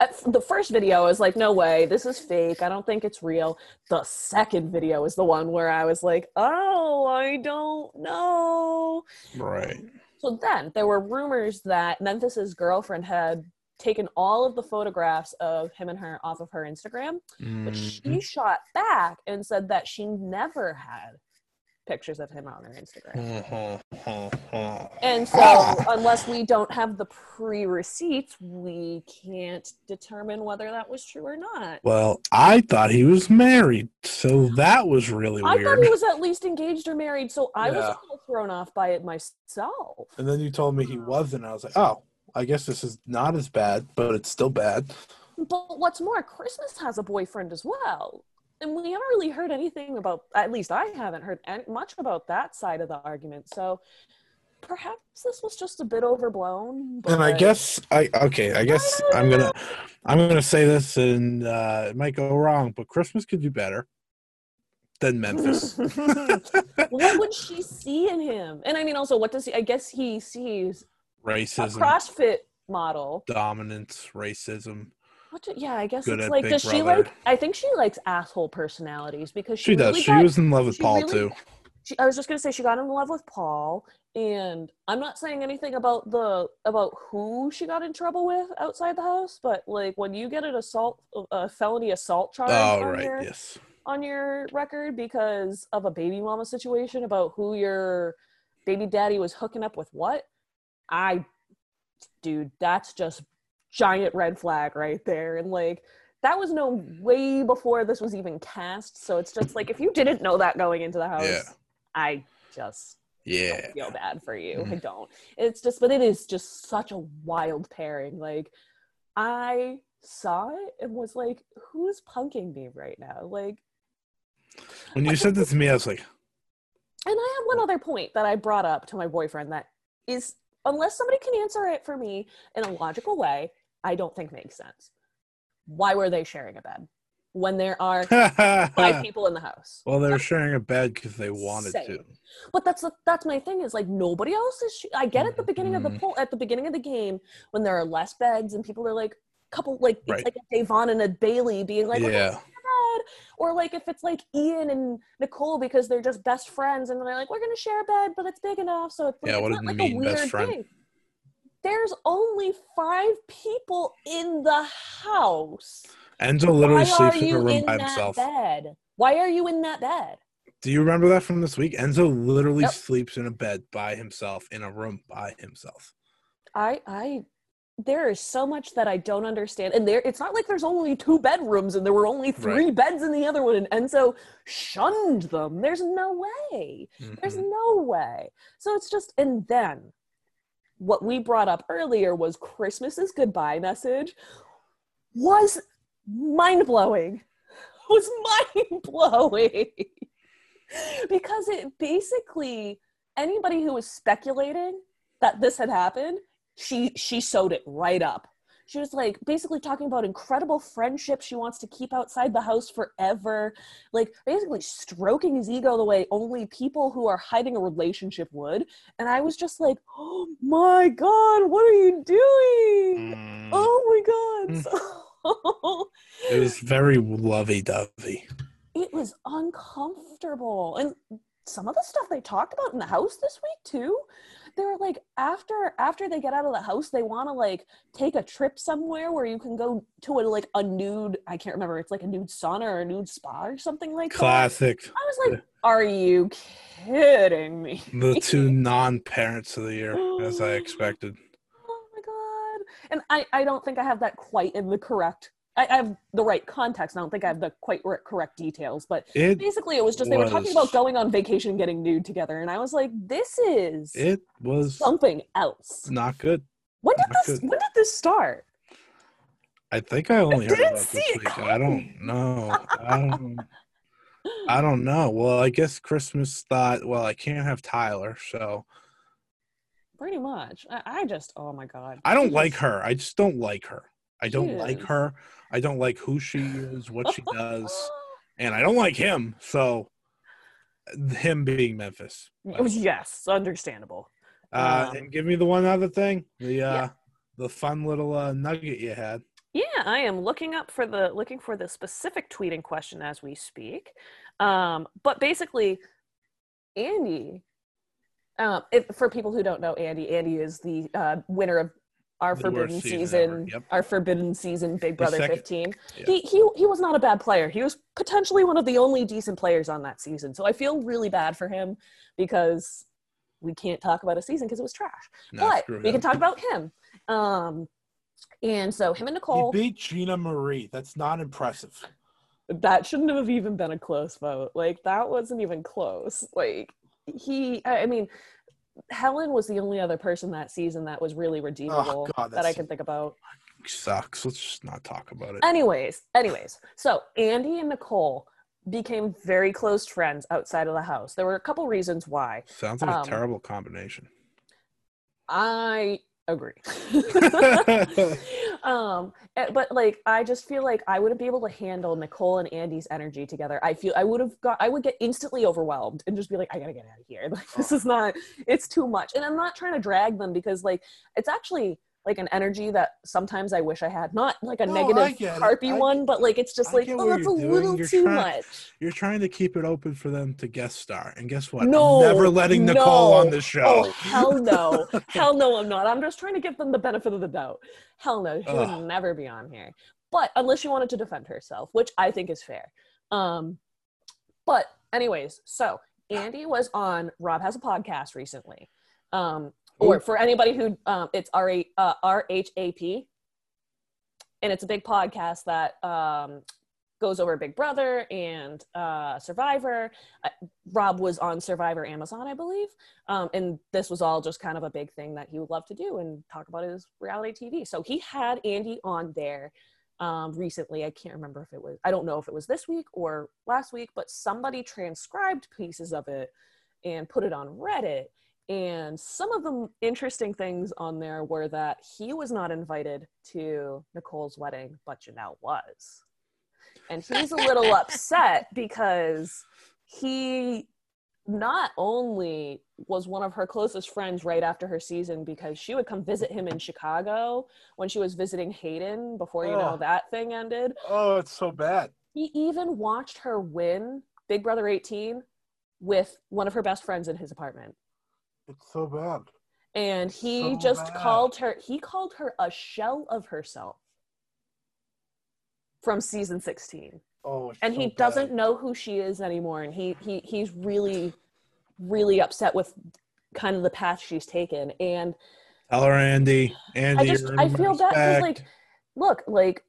[SPEAKER 1] at the first video is like, no way, this is fake. I don't think it's real. The second video is the one where I was like, oh, I don't know.
[SPEAKER 2] Right.
[SPEAKER 1] So then there were rumors that Memphis's girlfriend had taken all of the photographs of him and her off of her Instagram, but mm-hmm.
[SPEAKER 2] she
[SPEAKER 1] shot back and said that she never had pictures of him on her Instagram.
[SPEAKER 2] Mhm.
[SPEAKER 1] And so, *sighs* unless we don't have the pre receipts, we can't determine whether that was true or not.
[SPEAKER 2] Well, I thought he was married, so that was really
[SPEAKER 1] I thought he was at least engaged or married, so I was a little thrown off by it myself.
[SPEAKER 2] And then you told me he wasn't. I was like, oh, I guess this is not as bad, but it's still bad.
[SPEAKER 1] But what's more, Christmas has a boyfriend as well. And we haven't really heard anything about, at least I haven't heard much about that side of the argument. So perhaps this was just a bit overblown.
[SPEAKER 2] And I guess I okay. I guess
[SPEAKER 1] don't
[SPEAKER 2] I'm gonna I'm gonna say this, and uh, it might go wrong, but Christmas could do better than Memphis. *laughs*
[SPEAKER 1] what would she see in him? And I mean, also, what does he? I guess he sees a
[SPEAKER 2] Racism,
[SPEAKER 1] CrossFit model.
[SPEAKER 2] dominance, racism.
[SPEAKER 1] What do, yeah, I guess
[SPEAKER 2] Good
[SPEAKER 1] it's like. Does she
[SPEAKER 2] Brother.
[SPEAKER 1] like? I think she likes asshole personalities because she,
[SPEAKER 2] She does.
[SPEAKER 1] really
[SPEAKER 2] She
[SPEAKER 1] got-
[SPEAKER 2] was in love with Paul
[SPEAKER 1] really-
[SPEAKER 2] too.
[SPEAKER 1] she, I was just gonna say she got in love with Paul, and I'm not saying anything about the about who she got in trouble with outside the house, but like when you get an assault, a felony assault charge
[SPEAKER 2] Oh
[SPEAKER 1] on
[SPEAKER 2] right,
[SPEAKER 1] your
[SPEAKER 2] yes.
[SPEAKER 1] on your record because of a baby mama situation about who your baby daddy was hooking up with what, I, dude, that's just giant red flag right there, and like. That was known way before this was even cast, so it's just like if you didn't know that going into the house,
[SPEAKER 2] Yeah.
[SPEAKER 1] I just
[SPEAKER 2] Yeah.
[SPEAKER 1] feel bad for you.
[SPEAKER 2] Mhm.
[SPEAKER 1] I don't. It's just, but it is just such a wild pairing. Like, I saw it and was like, who's punking me right now? Like,
[SPEAKER 2] When you said this to me, I was like,
[SPEAKER 1] And I have one other point that I brought up to my boyfriend that is, unless somebody can answer it for me in a logical way, I don't think makes sense. Why were they sharing a bed when there are *laughs* five people in the house?
[SPEAKER 2] well, they were sharing a bed because they wanted to.
[SPEAKER 1] But that's the, that's my thing is like nobody else is. Sh- I get at the beginning of the
[SPEAKER 2] Mhm.
[SPEAKER 1] poll at the beginning of the game when there are less beds and people are like a couple like it's like a Da'Vonne and a Bayleigh being like
[SPEAKER 2] yeah,
[SPEAKER 1] share bed," or like if it's like Ian and Nicole because they're just best friends and they're like we're gonna share a bed but it's big enough so it's,
[SPEAKER 2] Yeah,
[SPEAKER 1] it's
[SPEAKER 2] what
[SPEAKER 1] not
[SPEAKER 2] does
[SPEAKER 1] like
[SPEAKER 2] mean,
[SPEAKER 1] a weird
[SPEAKER 2] best friend?
[SPEAKER 1] thing. There's only five people in the house.
[SPEAKER 2] Enzo literally
[SPEAKER 1] Why
[SPEAKER 2] sleeps in a
[SPEAKER 1] you
[SPEAKER 2] room
[SPEAKER 1] in
[SPEAKER 2] by
[SPEAKER 1] that
[SPEAKER 2] himself.
[SPEAKER 1] bed? Why are you in that bed?
[SPEAKER 2] Do you remember that from this week? Enzo literally
[SPEAKER 1] Yep.
[SPEAKER 2] sleeps in a bed by himself in a room by himself.
[SPEAKER 1] I I there is so much that I don't understand. And there it's not like there's only two bedrooms and there were only three
[SPEAKER 2] Right.
[SPEAKER 1] beds in the other one and Enzo shunned them. There's no way. There's
[SPEAKER 2] Mhm.
[SPEAKER 1] no way. So it's just and then what we brought up earlier was Christmas's goodbye message was mind blowing. *laughs* Was mind blowing. *laughs* because it basically anybody who was speculating that this had happened, she she sewed it right up. She was like basically talking about incredible friendship she wants to keep outside the house forever, like basically stroking his ego the way only people who are hiding a relationship would. And I was just like, *gasps* "Oh my god, what are you doing?
[SPEAKER 2] Mm.
[SPEAKER 1] Oh my god!"
[SPEAKER 2] Mm. *laughs* It was very lovey dovey.
[SPEAKER 1] it was uncomfortable and some of the stuff they talked about in the house this week too they were like after after they get out of the house they want to like take a trip somewhere where you can go to a like a nude i can't remember it's like a nude sauna or a nude spa or something like that
[SPEAKER 2] Classic.
[SPEAKER 1] i was like are you kidding me
[SPEAKER 2] The two non parents of the year, as I *gasps* expected.
[SPEAKER 1] oh my god and i i don't think i have that quite in the correct i, I have the right context i don't think i have the quite r- correct details but
[SPEAKER 2] It
[SPEAKER 1] basically it was just they were talking about going on vacation and getting nude together and i was like this is
[SPEAKER 2] it was
[SPEAKER 1] something else
[SPEAKER 2] not good.
[SPEAKER 1] when did
[SPEAKER 2] not
[SPEAKER 1] this
[SPEAKER 2] good.
[SPEAKER 1] when did this start
[SPEAKER 2] I think I only heard
[SPEAKER 1] didn't
[SPEAKER 2] about
[SPEAKER 1] see
[SPEAKER 2] this
[SPEAKER 1] it
[SPEAKER 2] week. I don't know. I *laughs* don't. I don't know. Well, I guess Christmas thought, well, I can't have Tyler, so
[SPEAKER 1] pretty much i, I just oh my god
[SPEAKER 2] I don't like her. I just don't like her. I don't like her. I don't like who she is, what she does, *laughs* and I don't like him. So, him being Memphis.
[SPEAKER 1] It was- yes understandable
[SPEAKER 2] Uh,
[SPEAKER 1] Um,
[SPEAKER 2] and give me the one other thing, the uh,
[SPEAKER 1] Yeah.
[SPEAKER 2] the fun little uh, nugget you had.
[SPEAKER 1] yeah i am looking up for the looking for the specific tweeting question as we speak um but basically andy um if, for people who don't know andy andy is the uh winner of our
[SPEAKER 2] The
[SPEAKER 1] forbidden
[SPEAKER 2] season
[SPEAKER 1] season,
[SPEAKER 2] yep.
[SPEAKER 1] our forbidden season big brother
[SPEAKER 2] second-
[SPEAKER 1] 15
[SPEAKER 2] Yeah.
[SPEAKER 1] he, he he was not a bad player he was potentially one of the only decent players on that season so i feel really bad for him because we can't talk about a season because it was trash
[SPEAKER 2] No,
[SPEAKER 1] but we can talk about him um and so him and nicole
[SPEAKER 2] He beat Gina Marie. That's not impressive.
[SPEAKER 1] that shouldn't have even been a close vote like that wasn't even close like he i I mean helen was the only other person that season that was really redeemable
[SPEAKER 2] God,
[SPEAKER 1] that i can think about
[SPEAKER 2] Sucks. Let's just not talk about it.
[SPEAKER 1] anyways anyways so andy and nicole became very close friends outside of the house there were a couple reasons why
[SPEAKER 2] Sounds like
[SPEAKER 1] um,
[SPEAKER 2] a terrible combination.
[SPEAKER 1] i agree *laughs* *laughs* *laughs* um eh, but like i just feel like i wouldn't be able to handle nicole and andy's energy together. I feel i would have got i would get instantly overwhelmed and just be like i gotta get out of here. *laughs* Like this is not it's too much. And i'm not trying to drag them because like it's actually like an energy that sometimes i wish i had not like a
[SPEAKER 2] No,
[SPEAKER 1] negative harpy one but like it's just
[SPEAKER 2] I
[SPEAKER 1] like oh that's a
[SPEAKER 2] doing.
[SPEAKER 1] little
[SPEAKER 2] You're
[SPEAKER 1] too
[SPEAKER 2] trying-
[SPEAKER 1] much
[SPEAKER 2] You're trying to keep it open for them to guest star, and guess what?
[SPEAKER 1] No,
[SPEAKER 2] I'm never letting Nicole on
[SPEAKER 1] no.
[SPEAKER 2] the
[SPEAKER 1] Oh
[SPEAKER 2] show.
[SPEAKER 1] hell no, *laughs* hell no, I'm not. I'm just trying to give them the benefit of the doubt. Hell no, she would never be on here. But unless she wanted to defend herself, which I think is fair. Um, but anyways, so Andy was on Rob has a podcast recently. Um, or for anybody who um, it's R A uh, R H A P, and it's a big podcast that um goes over Big Brother and uh, Survivor. Uh, Rob was on Survivor Amazon, I believe. Um, and this was all just kind of a big thing that he would love to do and talk about his reality TV. So he had Andy on there um, recently. I can't remember if it was, I don't know if it was this week or last week, but somebody transcribed pieces of it. and put it on Reddit. And some of the interesting things on there were that he was not invited to Nicole's wedding, but Janelle was. And he's a little upset *laughs* because he not only was one of her closest friends right after her season because she would come visit him in Chicago when she was visiting Hayden before you know
[SPEAKER 2] Oh.
[SPEAKER 1] that thing ended.
[SPEAKER 2] Oh, it's so bad.
[SPEAKER 1] He even watched her win Big Brother 18 with one of her best friends in his apartment.
[SPEAKER 2] It's so bad.
[SPEAKER 1] And he
[SPEAKER 2] So
[SPEAKER 1] just
[SPEAKER 2] bad.
[SPEAKER 1] called her he called her a shell of herself from season 16
[SPEAKER 2] Oh,
[SPEAKER 1] and
[SPEAKER 2] so
[SPEAKER 1] he
[SPEAKER 2] bad.
[SPEAKER 1] doesn't know who she is anymore and he he he's really really upset with kind of the path she's taken and
[SPEAKER 2] Tell her, Andy. Andy,
[SPEAKER 1] i just i feel bad because like look like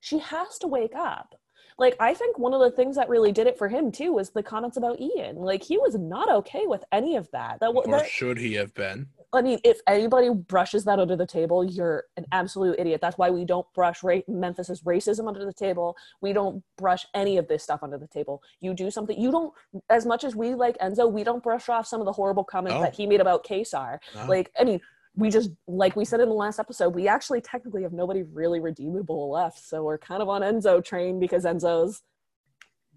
[SPEAKER 1] she has to wake up like i think one of the things that really did it for him too was the comments about ian like he was not okay with any of that that,
[SPEAKER 2] or
[SPEAKER 1] that
[SPEAKER 2] should he have been?
[SPEAKER 1] I mean, if anybody brushes that under the table, you're an absolute idiot. That's why we don't brush ra- Memphis's racism under the table. We don't brush any of this stuff under the table. You do something. You don't, as much as we like Enzo, we don't brush off some of the horrible comments
[SPEAKER 2] No.
[SPEAKER 1] that he made about Kaysar.
[SPEAKER 2] No.
[SPEAKER 1] Like, I mean, we just, like we said in the last episode, we actually technically have nobody really redeemable left. So we're kind of on Enzo train because Enzo's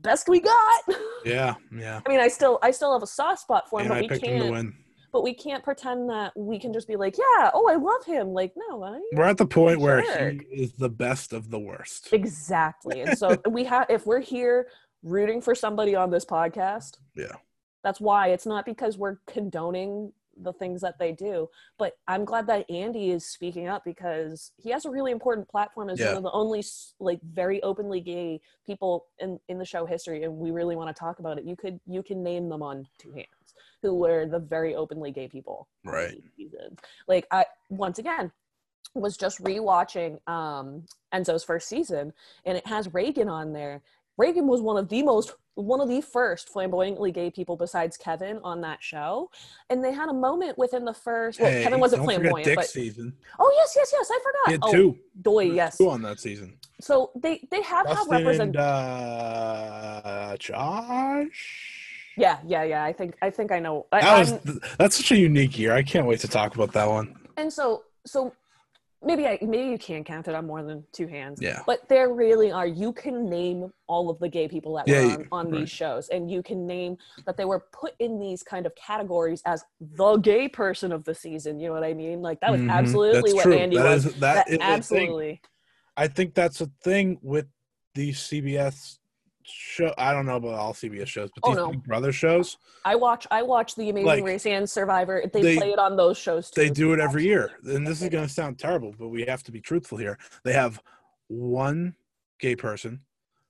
[SPEAKER 1] best we got. *laughs*
[SPEAKER 2] yeah, yeah.
[SPEAKER 1] I mean, I still, I still have a soft spot for him,
[SPEAKER 2] And
[SPEAKER 1] but
[SPEAKER 2] I
[SPEAKER 1] we
[SPEAKER 2] picked him to
[SPEAKER 1] can't but we can't pretend that we can just be like, yeah, oh, I love him. Like, no, I
[SPEAKER 2] We're at the point where he is the best of the worst.
[SPEAKER 1] exactly. And so *laughs* we have, if we're here rooting for somebody on this podcast,
[SPEAKER 2] Yeah.
[SPEAKER 1] that's why it's not because we're condoning the things that they do. But I'm glad that Andy is speaking up because he has a really important platform as
[SPEAKER 2] Yeah.
[SPEAKER 1] one of the only like very openly gay people in in the show history, and we really want to talk about it. You could you can name them on two hands who were the very openly gay people.
[SPEAKER 2] Right.
[SPEAKER 1] Like I once again was just rewatching um Enzo's first season, and it has Ragan on there. Ragan was one of the most one of the first flamboyantly gay people besides Kevin on that show. And they had a moment within the first well,
[SPEAKER 2] Hey,
[SPEAKER 1] Kevin wasn't flamboyant,
[SPEAKER 2] Dick's
[SPEAKER 1] but
[SPEAKER 2] season.
[SPEAKER 1] oh yes, yes, yes, I
[SPEAKER 2] He
[SPEAKER 1] forgot.
[SPEAKER 2] had
[SPEAKER 1] oh,
[SPEAKER 2] two.
[SPEAKER 1] Doy, yes.
[SPEAKER 2] Two on that season.
[SPEAKER 1] So they they have had
[SPEAKER 2] Dustin
[SPEAKER 1] represent
[SPEAKER 2] uh, Josh.
[SPEAKER 1] Yeah, yeah, yeah. I think I think I know. I,
[SPEAKER 2] That was
[SPEAKER 1] I'm-
[SPEAKER 2] that's such a unique year. I can't wait to talk about that one.
[SPEAKER 1] and so so maybe I maybe you can count it on more than two hands.
[SPEAKER 2] Yeah.
[SPEAKER 1] But there really are. You can name all of the gay people that
[SPEAKER 2] Yeah,
[SPEAKER 1] were on, on
[SPEAKER 2] right.
[SPEAKER 1] these shows, and you can name that they were put in these kind of categories as the gay person of the season. You know what I mean? Like that was
[SPEAKER 2] Mhm.
[SPEAKER 1] absolutely
[SPEAKER 2] That's
[SPEAKER 1] what
[SPEAKER 2] true.
[SPEAKER 1] Andy
[SPEAKER 2] That
[SPEAKER 1] was.
[SPEAKER 2] is- that
[SPEAKER 1] That
[SPEAKER 2] is
[SPEAKER 1] absolutely.
[SPEAKER 2] I think that's a thing with these CBS show. I don't know about all CBS shows, but
[SPEAKER 1] Oh,
[SPEAKER 2] these
[SPEAKER 1] no.
[SPEAKER 2] Big Brother shows,
[SPEAKER 1] I watch. I watch the Amazing
[SPEAKER 2] Like,
[SPEAKER 1] Race and Survivor. They,
[SPEAKER 2] they-
[SPEAKER 1] play it on those shows too.
[SPEAKER 2] they do it every year. And this is going to sound terrible, but we have to be truthful here. They have one gay person,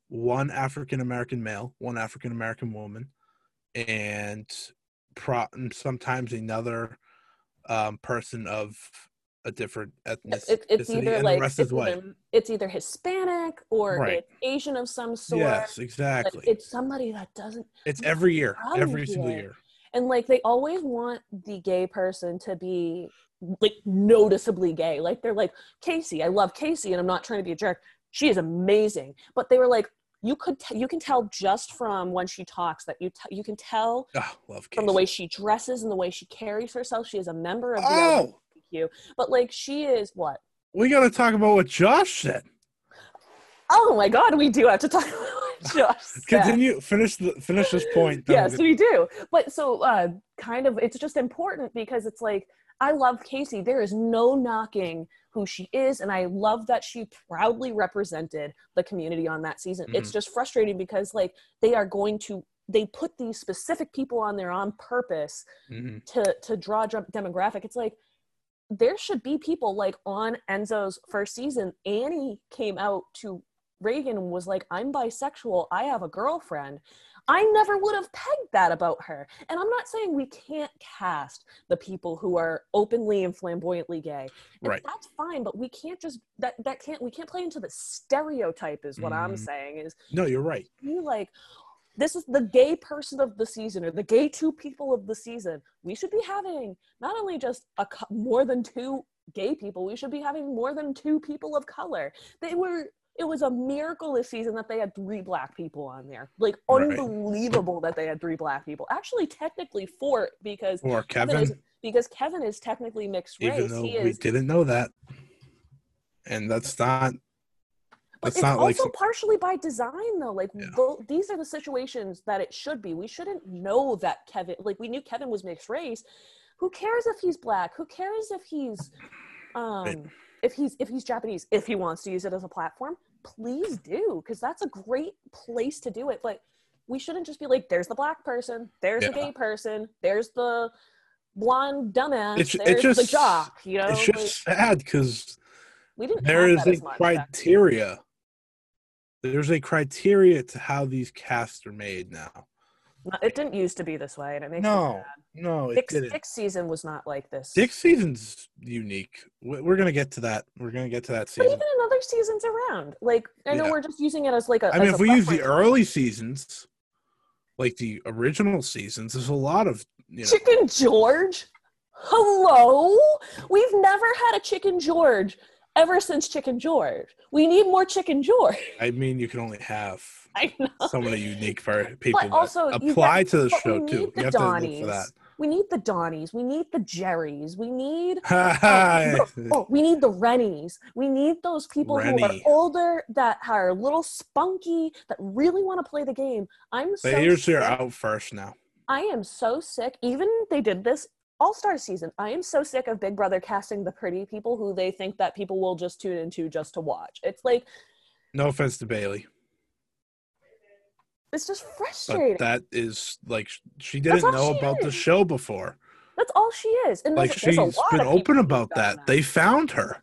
[SPEAKER 2] one African American male, one African American woman, and pro- sometimes another um, person of a different ethnicity.
[SPEAKER 1] It, it's either like it's either, it's either Hispanic or
[SPEAKER 2] Right.
[SPEAKER 1] it's Asian of some sort.
[SPEAKER 2] Yes, exactly.
[SPEAKER 1] It's somebody that doesn't
[SPEAKER 2] It's every year, every single year.
[SPEAKER 1] and like they always want the gay person to be like noticeably gay like they're like Kaycee i love Kaycee and i'm not trying to be a jerk she is amazing but they were like you could t- you can tell just from when she talks that you t- you can tell
[SPEAKER 2] Oh,
[SPEAKER 1] from the way she dresses and the way she carries herself she is a member of the
[SPEAKER 2] Oh,
[SPEAKER 1] LGBTQ. but like she is what
[SPEAKER 2] we got to talk about what Josh said.
[SPEAKER 1] oh my god we do have to talk *laughs* about what Josh said.
[SPEAKER 2] Continue. Finish the finish this point.
[SPEAKER 1] yes
[SPEAKER 2] we'll
[SPEAKER 1] do but so uh kind of it's just important because it's like i love Kaycee there is no knocking who she is and i love that she proudly represented the community on that season it's just frustrating because like they are going to they put these specific people on there on purpose
[SPEAKER 2] get- Mhm.
[SPEAKER 1] to to draw demographic it's like there should be people like on enzo's first season annie came out to Ragan and was like i'm bisexual i have a girlfriend i never would have pegged that about her and i'm not saying we can't cast the people who are openly and flamboyantly gay And
[SPEAKER 2] Right.
[SPEAKER 1] that's fine but we can't just that that can't we can't play into the stereotype is what i'm
[SPEAKER 2] Mhm.
[SPEAKER 1] saying is
[SPEAKER 2] No, you're right.
[SPEAKER 1] you like this is the gay person of the season or the gay two people of the season we should be having not only just a cou- more than two gay people we should be having more than two people of color they were it was a miracle this season that they had three black people on there. Like
[SPEAKER 2] Right.
[SPEAKER 1] unbelievable that they had three black people. Actually, technically four because
[SPEAKER 2] Or
[SPEAKER 1] Kevin is because Kevin is technically mixed
[SPEAKER 2] even
[SPEAKER 1] race.
[SPEAKER 2] though
[SPEAKER 1] He
[SPEAKER 2] we
[SPEAKER 1] is,
[SPEAKER 2] didn't know that. And that's not
[SPEAKER 1] but it's
[SPEAKER 2] not
[SPEAKER 1] also
[SPEAKER 2] like some-
[SPEAKER 1] partially by design though. Like
[SPEAKER 2] Yeah.
[SPEAKER 1] tho- these are the situations that it should be. We shouldn't know that Kevin. Like we knew Kevin was mixed race. Who cares if he's black? Who cares if he's um
[SPEAKER 2] Right.
[SPEAKER 1] if he's if he's Japanese? If he wants to use it as a platform, please do because that's a great place to do it. But we shouldn't just be like, there's the black person, there's the gay person, there's the blonde dumbass,
[SPEAKER 2] It's- it
[SPEAKER 1] there's the
[SPEAKER 2] just-
[SPEAKER 1] jock. You know,
[SPEAKER 2] it's
[SPEAKER 1] Like,
[SPEAKER 2] just sad because
[SPEAKER 1] we didn't.
[SPEAKER 2] there
[SPEAKER 1] that
[SPEAKER 2] a
[SPEAKER 1] as much back then.
[SPEAKER 2] criteria. There's a criteria to how these casts are made now.
[SPEAKER 1] No, It didn't used to be this way, and it makes
[SPEAKER 2] No, no, it
[SPEAKER 1] Sixth,
[SPEAKER 2] didn't.
[SPEAKER 1] sixth season was not like this.
[SPEAKER 2] Sixth season's unique. We- We're gonna get to that. We're gonna get to that season.
[SPEAKER 1] but even in other seasons around, like I know
[SPEAKER 2] Yeah.
[SPEAKER 1] we're just using it as like a.
[SPEAKER 2] I mean, if we use the early seasons, like the original seasons, there's a lot of you know.
[SPEAKER 1] Chicken George, hello, we've never had a Chicken George ever since Chicken George. We need more Chicken George.
[SPEAKER 2] I mean, you can only have *laughs* so many unique ver- people that
[SPEAKER 1] also,
[SPEAKER 2] apply
[SPEAKER 1] get-
[SPEAKER 2] to the
[SPEAKER 1] but we
[SPEAKER 2] show
[SPEAKER 1] need
[SPEAKER 2] too.
[SPEAKER 1] the
[SPEAKER 2] You have to look for
[SPEAKER 1] Donnies.
[SPEAKER 2] that.
[SPEAKER 1] We need the Donnies. We need the Jerrys. We need
[SPEAKER 2] oh, *laughs*
[SPEAKER 1] Oh, we need the Rennies. We need those people who are older that are a little spunky that really want to play the game. I'm so
[SPEAKER 2] they usually are out first now.
[SPEAKER 1] I am so sick. Even they did this All Star season. I am so sick of Big Brother casting the pretty people who they think that people will just tune into just to watch. It's like
[SPEAKER 2] No offense to Bayleigh,
[SPEAKER 1] it's just
[SPEAKER 2] but
[SPEAKER 1] frustrating.
[SPEAKER 2] that is like she didn't know
[SPEAKER 1] she
[SPEAKER 2] about the show before.
[SPEAKER 1] That's all she is. And
[SPEAKER 2] Like
[SPEAKER 1] there's, there's a
[SPEAKER 2] she's been open about
[SPEAKER 1] done
[SPEAKER 2] that. They found her.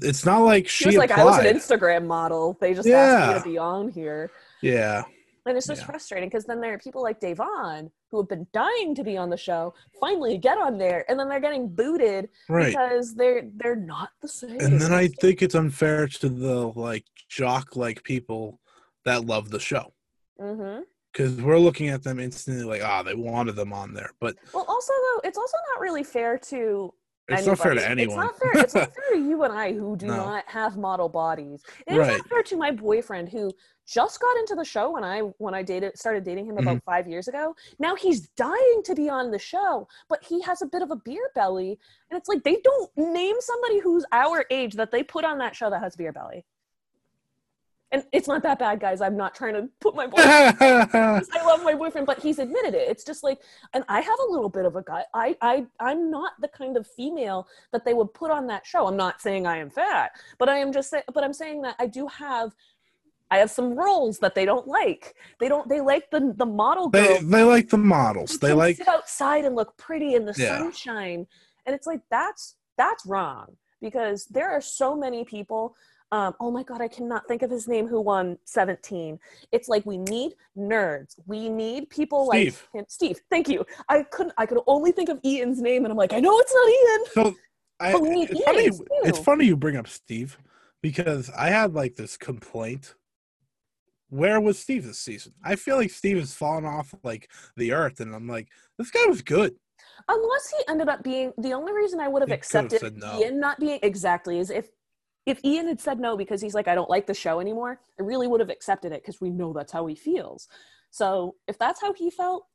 [SPEAKER 2] It's not like she,
[SPEAKER 1] She was like, I was an Instagram model. They just asked me to be on here.
[SPEAKER 2] yeah,
[SPEAKER 1] And it's just
[SPEAKER 2] Yeah.
[SPEAKER 1] frustrating because then there are people like Da'Vonne who have been dying to be on the show finally get on there and then they're getting booted
[SPEAKER 2] right.
[SPEAKER 1] because they're they're not the same.
[SPEAKER 2] And then I think it's unfair to the like jock like people that love the show
[SPEAKER 1] hmm
[SPEAKER 2] because we're looking at them instantly like, ah, they wanted them on there, but
[SPEAKER 1] Well, also though, it's also not really fair to
[SPEAKER 2] it's not fair to anyone.
[SPEAKER 1] It's not fair. It's not *laughs* fair to you and I who do
[SPEAKER 2] No.
[SPEAKER 1] not have model bodies. It's
[SPEAKER 2] Right.
[SPEAKER 1] not fair to my boyfriend who just got into the show when I when I dated started dating him about
[SPEAKER 2] Mm-hmm.
[SPEAKER 1] five years ago. Now he's dying to be on the show, but he has a bit of a beer belly, and it's like they don't name somebody who's our age that they put on that show that has beer belly. And it's not that bad, guys. I'm not trying to put my boyfriend *laughs* I love my boyfriend, but he's admitted it. It's just like, and I have a little bit of a gut. I, I, I'm not the kind of female that they would put on that show. I'm not saying I am fat, but I am just saying, but I'm saying that I do have, I have some roles that they don't like. They don't, they like the the model girl.
[SPEAKER 2] they they like the models. They like
[SPEAKER 1] sit outside and look pretty in the
[SPEAKER 2] Yeah.
[SPEAKER 1] sunshine, and it's like that's that's wrong because there are so many people. Um, oh my god, I cannot think of his name who won 17. It's like we need nerds. We need people
[SPEAKER 2] Steve.
[SPEAKER 1] like him. Steve. Thank you. I couldn't. I could only think of Ian's name, and I'm like, I know it's not Ian.
[SPEAKER 2] So I,
[SPEAKER 1] But we need
[SPEAKER 2] it's, funny,
[SPEAKER 1] ears,
[SPEAKER 2] it's funny you bring up Steve because I had like this complaint. Where was Steve this season? I feel like Steve has fallen off like the earth, and I'm like, this guy was good.
[SPEAKER 1] Unless he ended up being the only reason I would have
[SPEAKER 2] He
[SPEAKER 1] accepted
[SPEAKER 2] no.
[SPEAKER 1] Ian not being exactly is if if Ian had said no because he's like I don't like the show anymore, I really would have accepted it because we know that's how he feels. So if that's how he felt,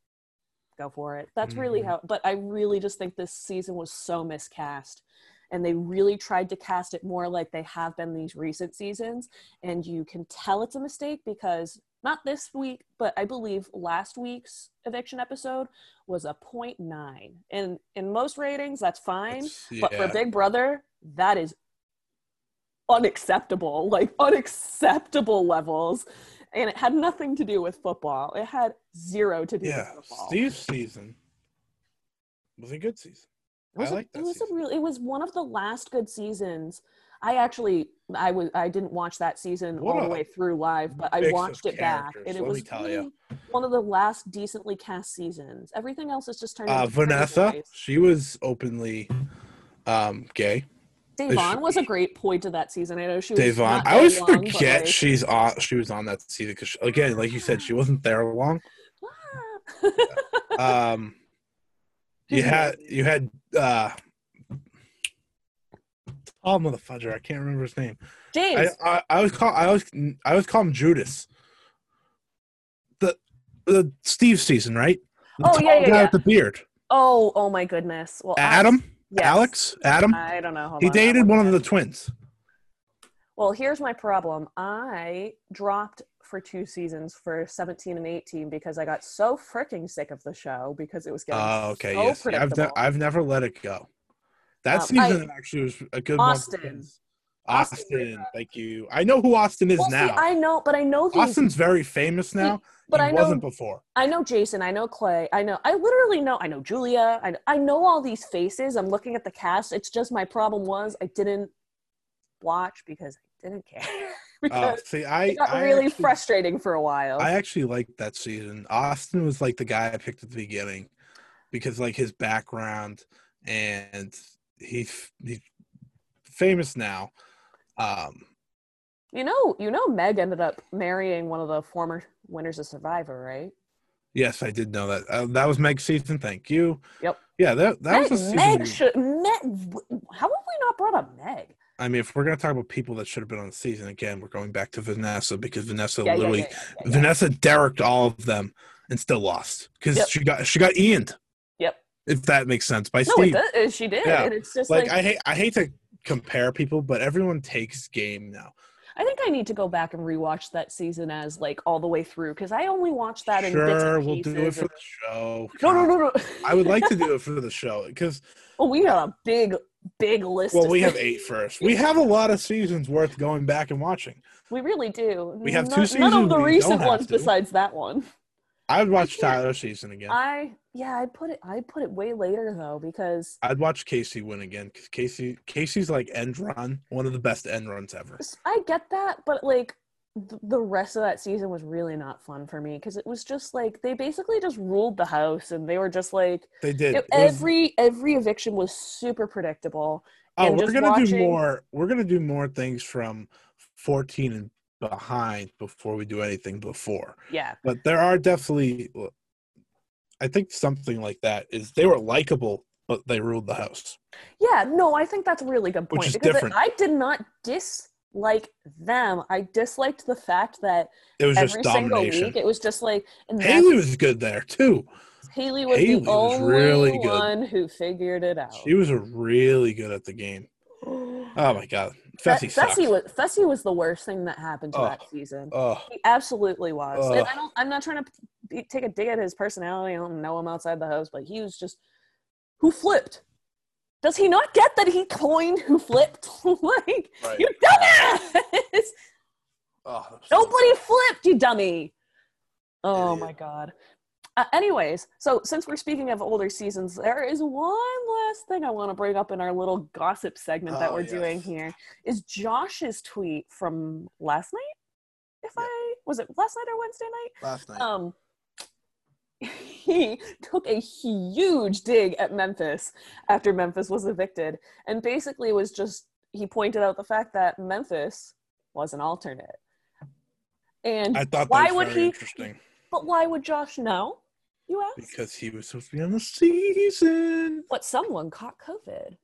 [SPEAKER 1] go for it. That's really
[SPEAKER 2] Mhm.
[SPEAKER 1] how. But I really just think this season was so miscast, and they really tried to cast it more like they have been these recent seasons, and you can tell it's a mistake because not this week, but I believe last week's eviction episode was a 0.9. And in most ratings, that's fine.
[SPEAKER 2] It's-
[SPEAKER 1] But for. Big Brother, that is unacceptable, like unacceptable levels. And it had nothing to do with football. It had zero to do
[SPEAKER 2] yeah,
[SPEAKER 1] with football.
[SPEAKER 2] Steve's season was a good season.
[SPEAKER 1] it was,
[SPEAKER 2] I
[SPEAKER 1] a-
[SPEAKER 2] like that
[SPEAKER 1] it was a
[SPEAKER 2] season.
[SPEAKER 1] real it was one of the last good seasons. I actually I was I didn't watch that season
[SPEAKER 2] What
[SPEAKER 1] all the way through live, but I watched it back and it was really one of the last decently cast seasons. Everything else is just turned
[SPEAKER 2] Uh, Vanessa, she was openly um, gay.
[SPEAKER 1] Da'Vonne was a great point of that season. I know she was
[SPEAKER 2] Da'Vonne,
[SPEAKER 1] not
[SPEAKER 2] I always
[SPEAKER 1] long,
[SPEAKER 2] forget
[SPEAKER 1] like-
[SPEAKER 2] she's on. She was on that season because again, like you said, she wasn't there long. Um, you had you had uh, tall motherfucker. I can't remember his name.
[SPEAKER 1] James.
[SPEAKER 2] I, I, I was call I was I always call him Judas. The the Steve season, right? The
[SPEAKER 1] Oh, yeah, yeah,
[SPEAKER 2] guy
[SPEAKER 1] yeah.
[SPEAKER 2] with the beard.
[SPEAKER 1] oh, oh my goodness. Well,
[SPEAKER 2] Adam,
[SPEAKER 1] yes.
[SPEAKER 2] Alex, Adam.
[SPEAKER 1] I don't know. Hold
[SPEAKER 2] he
[SPEAKER 1] on,
[SPEAKER 2] dated one of the twins.
[SPEAKER 1] Well, here's my problem. I dropped for two seasons for 17 and 18 because I got so freaking sick of the show because it was getting
[SPEAKER 2] Oh, okay.
[SPEAKER 1] so
[SPEAKER 2] yes. I've, ne-
[SPEAKER 1] predictable.
[SPEAKER 2] I've never let it go. That
[SPEAKER 1] Um,
[SPEAKER 2] season actually was a good
[SPEAKER 1] Austin.
[SPEAKER 2] one. because-
[SPEAKER 1] Austin
[SPEAKER 2] Austin, thank you. I know who Austin is
[SPEAKER 1] Well, see,
[SPEAKER 2] now.
[SPEAKER 1] I know, but I know.
[SPEAKER 2] Austin's very famous now.
[SPEAKER 1] but
[SPEAKER 2] he
[SPEAKER 1] I know,
[SPEAKER 2] wasn't before.
[SPEAKER 1] I know Jason. I know Clay. I know. I literally know. I know Julia. I know, I know all these faces. I'm looking at the cast. It's just my problem was I didn't watch because I didn't care. *laughs*
[SPEAKER 2] Uh,
[SPEAKER 1] because
[SPEAKER 2] see, I
[SPEAKER 1] it got
[SPEAKER 2] I
[SPEAKER 1] really
[SPEAKER 2] actually,
[SPEAKER 1] frustrating for a while.
[SPEAKER 2] I actually liked that season. Austin was like the guy I picked at the beginning because like his background and he's he's famous now. Um,
[SPEAKER 1] you know, you know, Meg ended up marrying one of the former winners of Survivor, right?
[SPEAKER 2] yes, I did know that. Uh, that was Meg's season. Thank you.
[SPEAKER 1] Yep.
[SPEAKER 2] Yeah, that that
[SPEAKER 1] Meg,
[SPEAKER 2] was a season.
[SPEAKER 1] Meg should. Meg, how have we not brought up Meg?
[SPEAKER 2] I mean, if we're gonna talk about people that should have been on the season again, we're going back to Vanessa because Vanessa
[SPEAKER 1] Yeah,
[SPEAKER 2] literally
[SPEAKER 1] yeah, yeah.
[SPEAKER 2] Vanessa derricked all of them and still lost because
[SPEAKER 1] Yep.
[SPEAKER 2] she got she got Ian'd.
[SPEAKER 1] Yep.
[SPEAKER 2] If that makes sense by
[SPEAKER 1] No, it does. She did,
[SPEAKER 2] Yeah.
[SPEAKER 1] and it's just
[SPEAKER 2] like,
[SPEAKER 1] like,
[SPEAKER 2] I hate I hate to compare people, but everyone takes game now.
[SPEAKER 1] I think I need to go back and rewatch that season as like all the way through because I only watched that in bits
[SPEAKER 2] Sure,
[SPEAKER 1] and
[SPEAKER 2] we'll do it for
[SPEAKER 1] and-
[SPEAKER 2] the show. *laughs*
[SPEAKER 1] no, no, no, no.
[SPEAKER 2] I would like to do it for the show because *laughs*
[SPEAKER 1] well, we got a big, big list.
[SPEAKER 2] well, we have eight first. We have a lot of seasons worth going back and watching.
[SPEAKER 1] We really do.
[SPEAKER 2] We have two
[SPEAKER 1] seasons. None of the recent ones besides that one.
[SPEAKER 2] I would watch Tyler's season again.
[SPEAKER 1] I yeah, I'd put it. I'd put it way later though because
[SPEAKER 2] I'd watch Kaycee win again because Kaycee Kaycee's like end run, one of the best end runs ever.
[SPEAKER 1] I get that, but like th- the rest of that season was really not fun for me because it was just like they basically just ruled the house and they were just like
[SPEAKER 2] They did.
[SPEAKER 1] it-
[SPEAKER 2] It was-
[SPEAKER 1] every every eviction was super predictable.
[SPEAKER 2] oh, we're gonna do more. We're gonna do more things from fourteen and behind before we do anything before.
[SPEAKER 1] Yeah,
[SPEAKER 2] But there are definitely, I think something like that is they were likable, but they ruled the house.
[SPEAKER 1] yeah. No, I think that's a really good point.
[SPEAKER 2] Which is
[SPEAKER 1] because
[SPEAKER 2] different.
[SPEAKER 1] I did not dislike them. I disliked the fact that
[SPEAKER 2] It was
[SPEAKER 1] every
[SPEAKER 2] just
[SPEAKER 1] single
[SPEAKER 2] domination.
[SPEAKER 1] week it was just like and
[SPEAKER 2] Haley was good there too.
[SPEAKER 1] Haley was
[SPEAKER 2] Haley
[SPEAKER 1] the
[SPEAKER 2] was
[SPEAKER 1] only
[SPEAKER 2] really good.
[SPEAKER 1] one who figured it out.
[SPEAKER 2] She was really good at the game. *gasps* Oh my god, Fessy.
[SPEAKER 1] Fessy was Fessy was the worst thing that happened to
[SPEAKER 2] Oh.
[SPEAKER 1] that season.
[SPEAKER 2] Oh,
[SPEAKER 1] He absolutely was. And I don't. I'm not trying to be, take a dig at his personality. I don't know him outside the house, but he was just who flipped. Does he not get that he coined who flipped? *laughs* like
[SPEAKER 2] Right.
[SPEAKER 1] you dumbass!
[SPEAKER 2] oh
[SPEAKER 1] Nobody flipped, you dummy. Oh my god. Uh, anyways, so since we're speaking of older seasons, there is one last thing I want to bring up in our little gossip segment that
[SPEAKER 2] Oh,
[SPEAKER 1] we're
[SPEAKER 2] yes.
[SPEAKER 1] doing here. Is Josh's tweet from last night? If
[SPEAKER 2] Yeah.
[SPEAKER 1] I was it last night or Wednesday night?
[SPEAKER 2] last night.
[SPEAKER 1] Um, *laughs* he took a huge dig at Memphis after Memphis was evicted, and basically was just he pointed out the fact that Memphis was an alternate. And
[SPEAKER 2] I thought
[SPEAKER 1] why
[SPEAKER 2] that
[SPEAKER 1] would he-
[SPEAKER 2] interesting
[SPEAKER 1] but why would Josh know? You ask.
[SPEAKER 2] because he was supposed to be on the season.
[SPEAKER 1] But someone caught COVID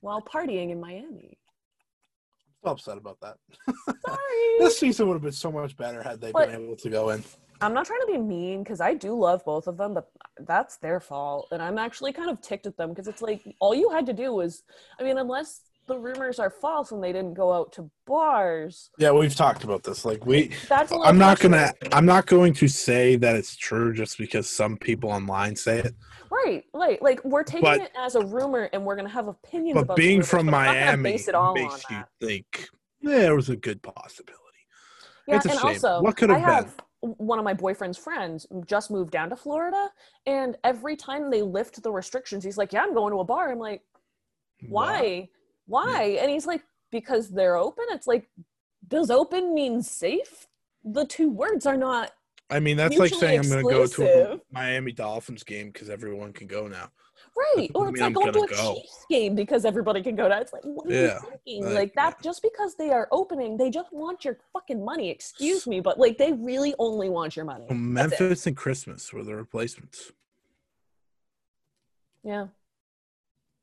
[SPEAKER 1] while partying in Miami.
[SPEAKER 2] I'm so upset about that.
[SPEAKER 1] Sorry. *laughs*
[SPEAKER 2] this season would have been so much better had they
[SPEAKER 1] But-
[SPEAKER 2] been able to go in.
[SPEAKER 1] I'm not trying to be mean because I do love both of them, but that's their fault. And I'm actually kind of ticked at them because it's like all you had to do was, I mean, unless the rumors are false and they didn't go out to bars,
[SPEAKER 2] Yeah, we've talked about this. Like we,
[SPEAKER 1] that's
[SPEAKER 2] I'm not gonna,
[SPEAKER 1] questionable.
[SPEAKER 2] I'm not going to say that it's true just because some people online say it.
[SPEAKER 1] Right, right. Like we're taking
[SPEAKER 2] But-
[SPEAKER 1] it as a rumor and we're gonna have opinions
[SPEAKER 2] But
[SPEAKER 1] about
[SPEAKER 2] being
[SPEAKER 1] rumors,
[SPEAKER 2] from
[SPEAKER 1] but we're not gonna
[SPEAKER 2] Miami
[SPEAKER 1] base it all
[SPEAKER 2] makes you
[SPEAKER 1] that.
[SPEAKER 2] think yeah, there was a good possibility.
[SPEAKER 1] Yeah,
[SPEAKER 2] It's a
[SPEAKER 1] and
[SPEAKER 2] shame.
[SPEAKER 1] also,
[SPEAKER 2] What could
[SPEAKER 1] I
[SPEAKER 2] have
[SPEAKER 1] have one of my boyfriend's friends just moved down to Florida, and every time they lift the restrictions, he's like, "Yeah, I'm going to a bar." I'm like, "Why? Why?" And he's like, "Because they're open." It's like, does open mean safe? The two words are not
[SPEAKER 2] I mean, that's like saying I'm going to go to a. Miami Dolphins game because everyone can go now.
[SPEAKER 1] right. Or it's like
[SPEAKER 2] I'm
[SPEAKER 1] going to a
[SPEAKER 2] go.
[SPEAKER 1] Chiefs game because everybody can go now It's like, what are
[SPEAKER 2] Yeah,
[SPEAKER 1] you thinking?
[SPEAKER 2] like,
[SPEAKER 1] Like, that just because they are opening, they just want your fucking money. Excuse me, but like they really only want your money.
[SPEAKER 2] Well, Memphis and Christmas were the replacements.
[SPEAKER 1] Yeah.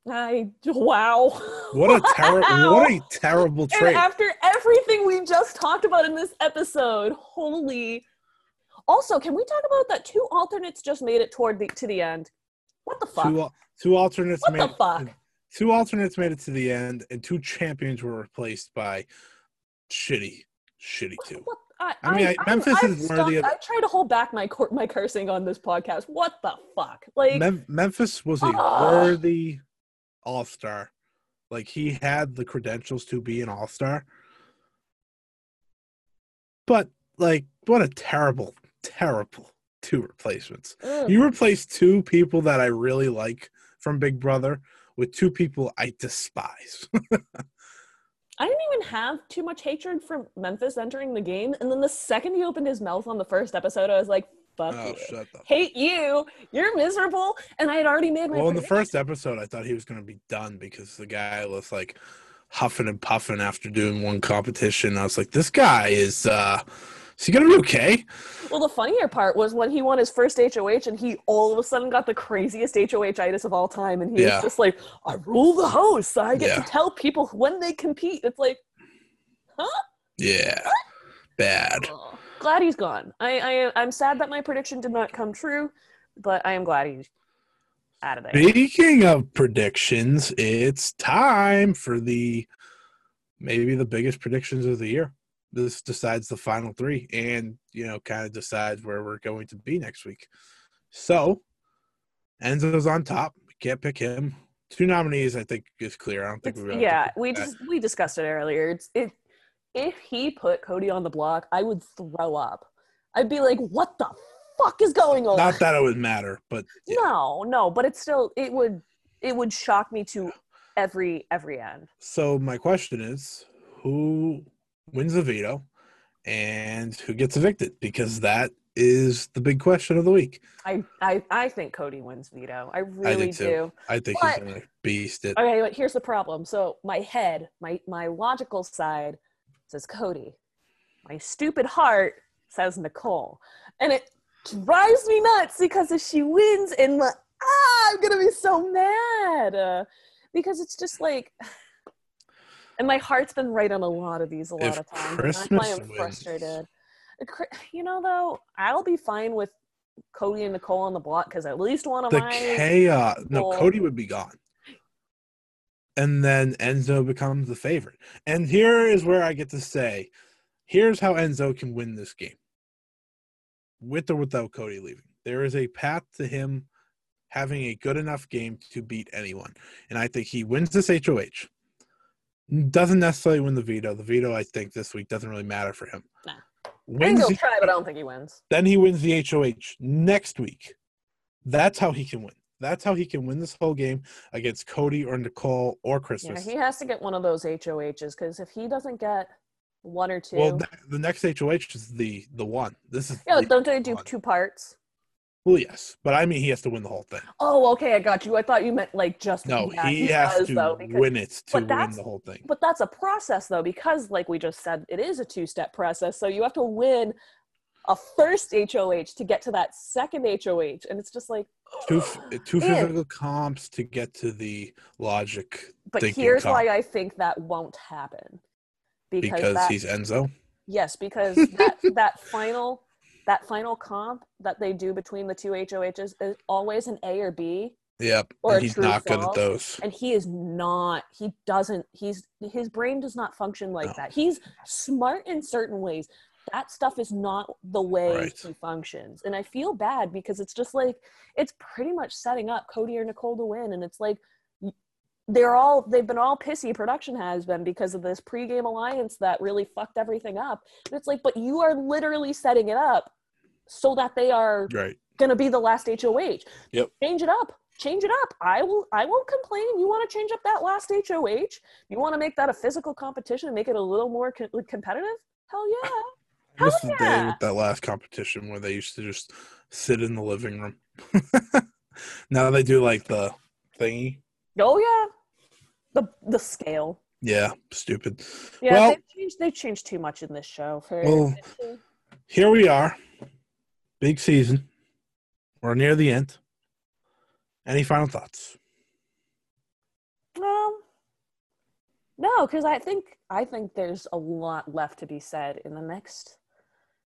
[SPEAKER 1] I wow.
[SPEAKER 2] What a *laughs* terrible
[SPEAKER 1] Wow.
[SPEAKER 2] what a terrible
[SPEAKER 1] trait.
[SPEAKER 2] And
[SPEAKER 1] after everything we just talked about in this episode, holy. Also, can we talk about that two alternates just made it toward the to the end? What the fuck?
[SPEAKER 2] Two, two alternates
[SPEAKER 1] what
[SPEAKER 2] made
[SPEAKER 1] the fuck?
[SPEAKER 2] two alternates made it to the end, and two champions were replaced by shitty, shitty two.
[SPEAKER 1] What? I,
[SPEAKER 2] I mean, I- Memphis
[SPEAKER 1] I've
[SPEAKER 2] is worthy of-
[SPEAKER 1] I try to hold back my cor- my cursing on this podcast. What the fuck? Like,
[SPEAKER 2] Mem- Memphis was a
[SPEAKER 1] Ugh.
[SPEAKER 2] worthy all star. Like he had the credentials to be an all star. But like, what a terrible, terrible two replacements.
[SPEAKER 1] ugh.
[SPEAKER 2] You replaced two people that I really like from Big Brother with two people I despise. *laughs*
[SPEAKER 1] I didn't even have too much hatred for Memphis entering the game, and then the second he opened his mouth on the first episode, I was like, "Fuck
[SPEAKER 2] oh,
[SPEAKER 1] you." hate you. You're miserable. And I had already made my
[SPEAKER 2] Well, in the first episode, I thought he was going to be done because the guy was like huffing and puffing after doing one competition. I was like, this guy is, uh, is he going to be okay?
[SPEAKER 1] Well, the funnier part was when he won his first HOH and he all of a sudden got the craziest HOH-itis of all time. And he
[SPEAKER 2] Yeah.
[SPEAKER 1] was just like, I rule the house. I get
[SPEAKER 2] Yeah.
[SPEAKER 1] to tell people when they compete. It's like, huh?
[SPEAKER 2] Yeah. Bad.
[SPEAKER 1] oh, glad he's gone. I, I, I'm sad that my prediction did not come true, but I am glad he's out of there.
[SPEAKER 2] Speaking of predictions, it's time for the maybe the biggest predictions of the year. This decides the final three and, you know, kind of decides where we're going to be next week. So, Enzo's on top. Can't pick him. Two nominees, I think, is clear. I don't think
[SPEAKER 1] It's-
[SPEAKER 2] we really
[SPEAKER 1] yeah, we just we discussed it earlier. It's it if he put Cody on the block, I would throw up. I'd be like, what the fuck is going on?
[SPEAKER 2] Not that it would matter, but yeah.
[SPEAKER 1] No, no, but it's still it would it would shock me to every every end.
[SPEAKER 2] So my question is, who wins the veto, and who gets evicted? Because that is the big question of the week.
[SPEAKER 1] I I, I think Cody wins veto. I really
[SPEAKER 2] too.
[SPEAKER 1] do.
[SPEAKER 2] I think
[SPEAKER 1] But-
[SPEAKER 2] he's gonna beast it.
[SPEAKER 1] Okay, but here's the problem. So my head, my my logical side says Cody. My stupid heart says Nicole. And it drives me nuts because if she wins and my, ah, I'm gonna be so mad. Uh, because it's just like and my heart's been right on a lot of these a lot
[SPEAKER 2] If
[SPEAKER 1] of times.
[SPEAKER 2] Christmas
[SPEAKER 1] that's why I'm
[SPEAKER 2] wins-
[SPEAKER 1] frustrated. You know though, I'll be fine with Cody and Nicole on the block because at least one of
[SPEAKER 2] The
[SPEAKER 1] my
[SPEAKER 2] chaos. No, Cody would be gone, and then Enzo becomes the favorite. And here is where I get to say, here's how Enzo can win this game, with or without Cody leaving. There is a path to him having a good enough game to beat anyone, and I think he wins this HOH. Doesn't necessarily win the veto. The veto, I think, this week doesn't really matter for him.
[SPEAKER 1] Nah. I
[SPEAKER 2] Wins
[SPEAKER 1] he'll
[SPEAKER 2] the-
[SPEAKER 1] try, but I don't think he wins.
[SPEAKER 2] then he wins the HOH next week. That's how he can win. That's how he can win this whole game against Cody or Nicole or
[SPEAKER 1] Yeah,
[SPEAKER 2] Christmas.
[SPEAKER 1] he has to get one of those HOHs because if he doesn't get one or two,
[SPEAKER 2] well, the next HOH is the the one. This is
[SPEAKER 1] yeah, don't they do
[SPEAKER 2] one.
[SPEAKER 1] two parts?
[SPEAKER 2] Well, yes, but I mean he has to win the whole thing.
[SPEAKER 1] Oh, okay, I got you. I thought you meant like just
[SPEAKER 2] No,
[SPEAKER 1] yeah,
[SPEAKER 2] he, has
[SPEAKER 1] does,
[SPEAKER 2] to
[SPEAKER 1] though, because-
[SPEAKER 2] win it to win the whole thing.
[SPEAKER 1] But that's a process though, because like we just said, it is a two-step process. So you have to win a first HOH to get to that second HOH, and it's just like.
[SPEAKER 2] Two *gasps* two
[SPEAKER 1] And-
[SPEAKER 2] physical comps to get to the logic
[SPEAKER 1] But here's
[SPEAKER 2] comp.
[SPEAKER 1] why I think that won't happen. Because,
[SPEAKER 2] because
[SPEAKER 1] that,
[SPEAKER 2] he's Enzo.
[SPEAKER 1] Yes, because *laughs* that that final that final comp that they do between the two HOHs is always an A or B,
[SPEAKER 2] Yep,
[SPEAKER 1] Or
[SPEAKER 2] and he's not good at those.
[SPEAKER 1] and he is not. He doesn't. He's his brain does not function like
[SPEAKER 2] No.
[SPEAKER 1] that. He's smart in certain ways. That stuff is not the way
[SPEAKER 2] Right.
[SPEAKER 1] he functions, and I feel bad because it's just like it's pretty much setting up Cody or Nicole to win, and it's like they're all they've been all pissy. Production has been because of this pregame alliance that really fucked everything up. And it's like but you are literally setting it up so that they are
[SPEAKER 2] Right.
[SPEAKER 1] gonna be the last hoh
[SPEAKER 2] Yep.
[SPEAKER 1] change it up. Change it up. I will i won't complain. You want to change up that last hoh you want to make that a physical competition and make it a little more co- competitive? Hell yeah
[SPEAKER 2] I miss the day with that last competition where they used to just sit in the living room. *laughs* now they do like the thingy.
[SPEAKER 1] oh yeah the the scale
[SPEAKER 2] Yeah, stupid.
[SPEAKER 1] yeah
[SPEAKER 2] Well-
[SPEAKER 1] they've changed they've changed too much in this show for
[SPEAKER 2] Well, Here we are. Big season. We're near the end. Any final thoughts?
[SPEAKER 1] Um, no, because I think I think there's a lot left to be said in the next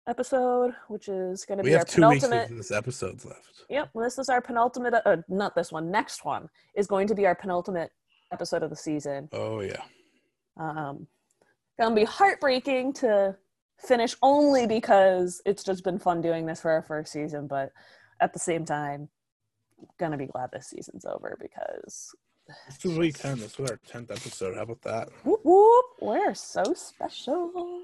[SPEAKER 1] episode, which is going to be our
[SPEAKER 2] have two weeks
[SPEAKER 1] penultimate.
[SPEAKER 2] this episode's left.
[SPEAKER 1] Yep, this is our penultimate. Uh, not this one. Next one is going to be our penultimate episode of the season.
[SPEAKER 2] Oh yeah.
[SPEAKER 1] Um, gonna be heartbreaking to finish only because it's just been fun doing this for our first season, but at the same time, gonna be glad this season's over because *sighs*
[SPEAKER 2] This is week ten. This was our tenth episode. How about that?
[SPEAKER 1] whoop whoop, we're so special.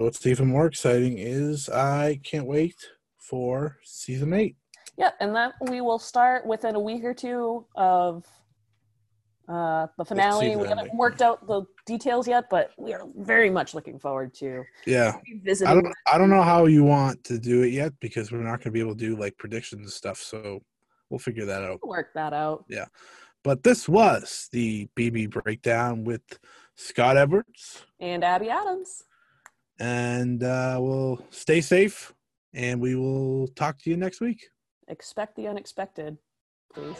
[SPEAKER 2] What's even more exciting is I can't wait for season eight.
[SPEAKER 1] Yep, and that we will start within a week or two of uh, the finale. We haven't worked out the details yet, but we are very much looking forward to
[SPEAKER 2] Yeah. I don't I don't know how you want to do it yet because we're not gonna be able to do like predictions and stuff. So we'll figure that out.
[SPEAKER 1] Work that out.
[SPEAKER 2] Yeah, but this was the BB breakdown with Scott Edwards.
[SPEAKER 1] And Abby Adams.
[SPEAKER 2] And uh, we'll stay safe and we will talk to you next week.
[SPEAKER 1] Expect the unexpected, please.